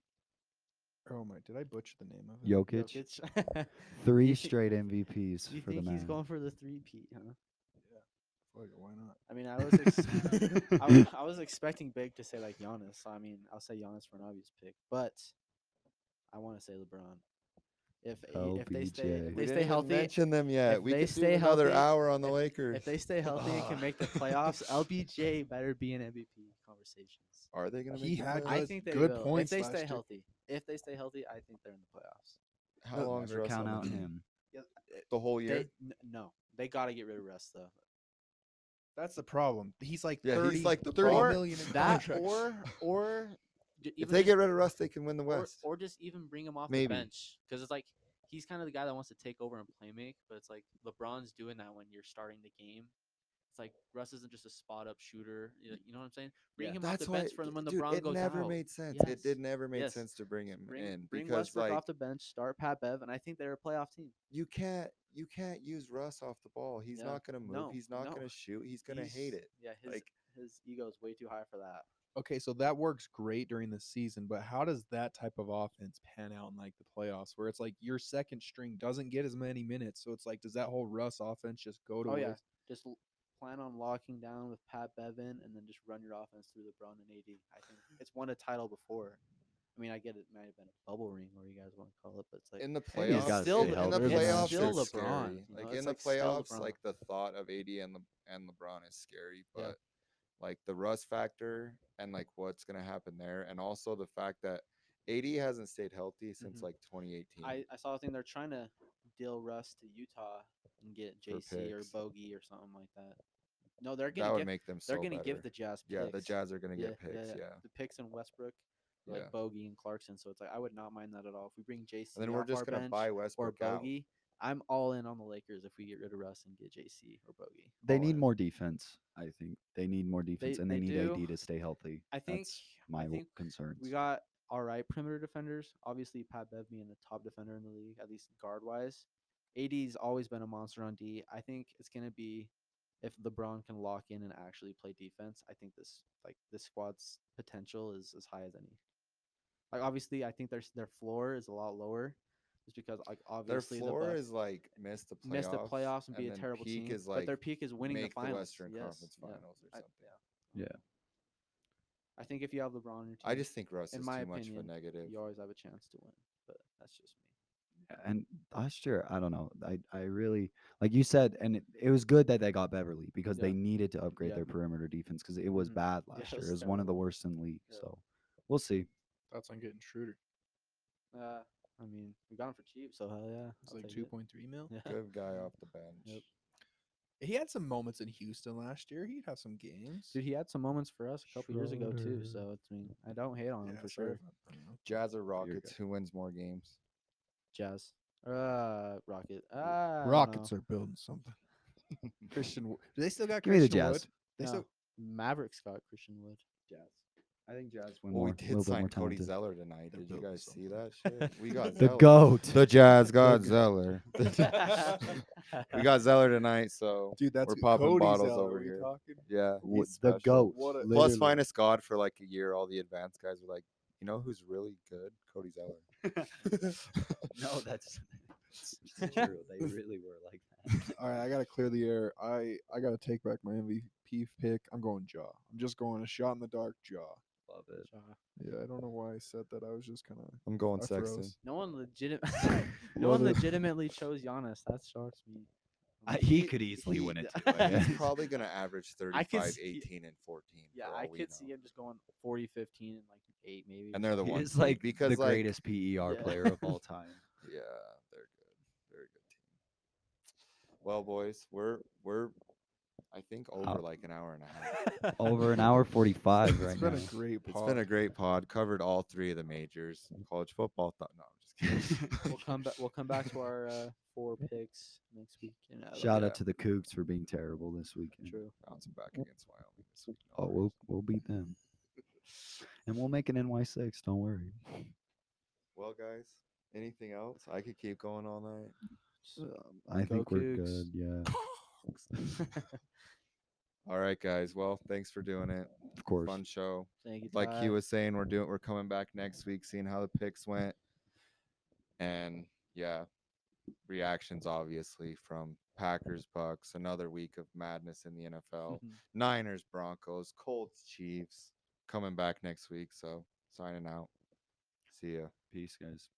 Oh my! Did I butcher the name of it? Jokic. Jokic. Three straight MVPs you for the think man. he's going for the three P, huh? Fuck it, why not? I mean, I was ex- I, was, I was expecting Big to say like Giannis. So I mean, I'll say Giannis for an obvious pick, but I want to say LeBron. If eh, oh, if they stay LBJ. if they didn't stay even healthy, Mention them yet. if we they could stay do another healthy- hour on the if- Lakers. if they stay healthy and can make the playoffs, LBJ better be in MVP conversations. Are they going to He make? had playoffs? I Good- think they good will. points if they last stay year. healthy. If they stay healthy, I think they're in the playoffs. How long is Never Russ count out him. Eh, the whole year. They, n- no, they got to get rid of Russ though. That's the problem. He's like Yeah, he's like the 30 problem. million in That contract. or or j- if they just- get rid of Russ, they can win the West. or just even bring him off Maybe. the bench because it's like he's kind of the guy that wants to take over and play make, but it's like LeBron's doing that when you're starting the game. It's like Russ isn't just a spot up shooter. You you know what I'm saying? Bring Yeah. him off the bench for them when dude, LeBron it goes never out. made sense. Yes. It did never make Yes. sense to bring him Bring, in bring because Westbrook like off the bench, start Pat Bev, and I think they're a playoff team. you can't you can't use Russ off the ball. He's Yeah. not gonna move. No, he's not no. gonna shoot. He's gonna hate it. Yeah, his Like- his ego is way too high for that. Okay, so that works great during the season, but how does that type of offense pan out in like the playoffs where it's like your second string doesn't get as many minutes? So it's like, does that whole Russ offense just go to Oh yeah, just plan on locking down with Pat Bevin and then just run your offense through LeBron and AD. I think it's won a title before. I mean, I get it might have been a bubble ring, or you guys want to call it, but it's like in the Hey, he's playoffs, still in the playoffs, still LeBron, scary. you know, Like in the like still playoffs, like the thought of AD and Le- and LeBron is scary, Yeah. but like the Russ factor and like what's gonna happen there, and also the fact that AD hasn't stayed healthy since Mhm. like 2018. I, I saw a thing they're trying to deal Russ to Utah and get JC or. Bogey or something like that. No, they're that gonna would give, make them so they're gonna better. give the Jazz yeah, the Jazz are gonna yeah, get picks. Yeah, the picks in Westbrook, like Yeah. Bogey and Clarkson. So it's like I would not mind that at all. If we bring JC and then we're just gonna buy or Westbrook out. Bogey, I'm all in on the Lakers if we get rid of Russ and get JC or Bogey. They All need in. more defense. I think they need more defense, and they, they need do. AD to stay healthy. I think That's my I think concerns. we got all right perimeter defenders. Obviously, Pat Bev being the top defender in the league, at least guard wise. AD's always been a monster on D. I think it's gonna be if LeBron can lock in and actually play defense. I think this like this squad's potential is as high as any. Like obviously, I think their their floor is a lot lower just because like Their obviously floor the Bucks is like miss the playoffs. miss the playoffs and be a terrible peak team, is like but their peak is winning make the finals. Western yes, Conference yeah. Finals or I- something. yeah. Yeah. I think if you have LeBron on your team, I just think Russ in is my too much of a negative. you always have a chance to win. But that's just me. And last year, I don't know. I, I really like you said, and it, it was good that they got Beverley because Yeah. they needed to upgrade Yeah. their perimeter defense because it was Mhm. bad last it year. It was one of the worst in the league. Yeah. So we'll see. That's on getting Schroeder? Uh, I mean, we got him for cheap, so hell yeah. It's I'll like take two it. point three mil. Yeah. Good guy off the bench. Yep. He had some moments in Houston last year. He'd have some games. Dude, he had some moments for us a couple years ago too. Schroeder. So it's I mean, I don't hate on him Yeah, for sorry sure. if I- I. Jazz or. Rockets? Who wins more games? Jazz. Uh, Rocket. Uh, Rockets are building something. Christian, Wood. do they still got Give me the Christian Jazz. Wood? They no. still Mavericks got Christian Wood. Jazz. I think Jazz win Well, more. we did sign Cody talented. Zeller tonight. They're Did you guys see that shit? We got The Zeller. goat. The Jazz got. Zeller. we got Zeller tonight, so dude. That's we're good. popping Cody bottles Zeller, over here. talking? yeah. W- he's the goat. What a- Plus, finest God for like a year. All the advanced guys were like, you know who's really good? Cody Zeller. No, that's, that's true. They really were like that. All right, I gotta clear the air. I I gotta take back my MVP pick. I'm going Ja. I'm just going a shot in the dark Ja. Love it. Yeah, I don't know why I said that. I was just kind of. I'm going I Sexton. froze. No one legit. no one Love it. legitimately chose Giannis. That shocks me. I, he could easily he- win it too. yeah. I He's probably gonna average I 35, could s- y- 18, and 14. Yeah, for I we could know. see him just going 40, 15, and like eight maybe. And they're the ones is too, like because the like, greatest PER Yeah. player of all time. Yeah, they're good. Very good team. Well, boys, we're we're I think over Out. like an hour and a half. Over an hour forty-five It's right been now. a great. pod. It's been a great pod. Covered all three of the majors. College football. Th- no, I'm just kidding. we'll come back. We'll come back to our uh, four picks next week. And, uh, Shout yeah. out to the Cougs for being terrible this weekend. True. Bouncing back against Wyoming this week. no Oh, we'll we'll beat them, and we'll make an NY six. Don't worry. Well, guys, anything else? I could keep going all night. I Go think we're Cougs. good. Yeah, All right, guys. Well, thanks for doing it. of course. Fun show. Thank you. like Ty. he was saying, we're doing we're coming back next week, seeing how the picks went, and yeah, reactions obviously from Packers, Bucks, another week of madness in the NFL, Mhm. Niners, Broncos, Colts, Chiefs, coming back next week. So signing out. See ya. Peace, guys.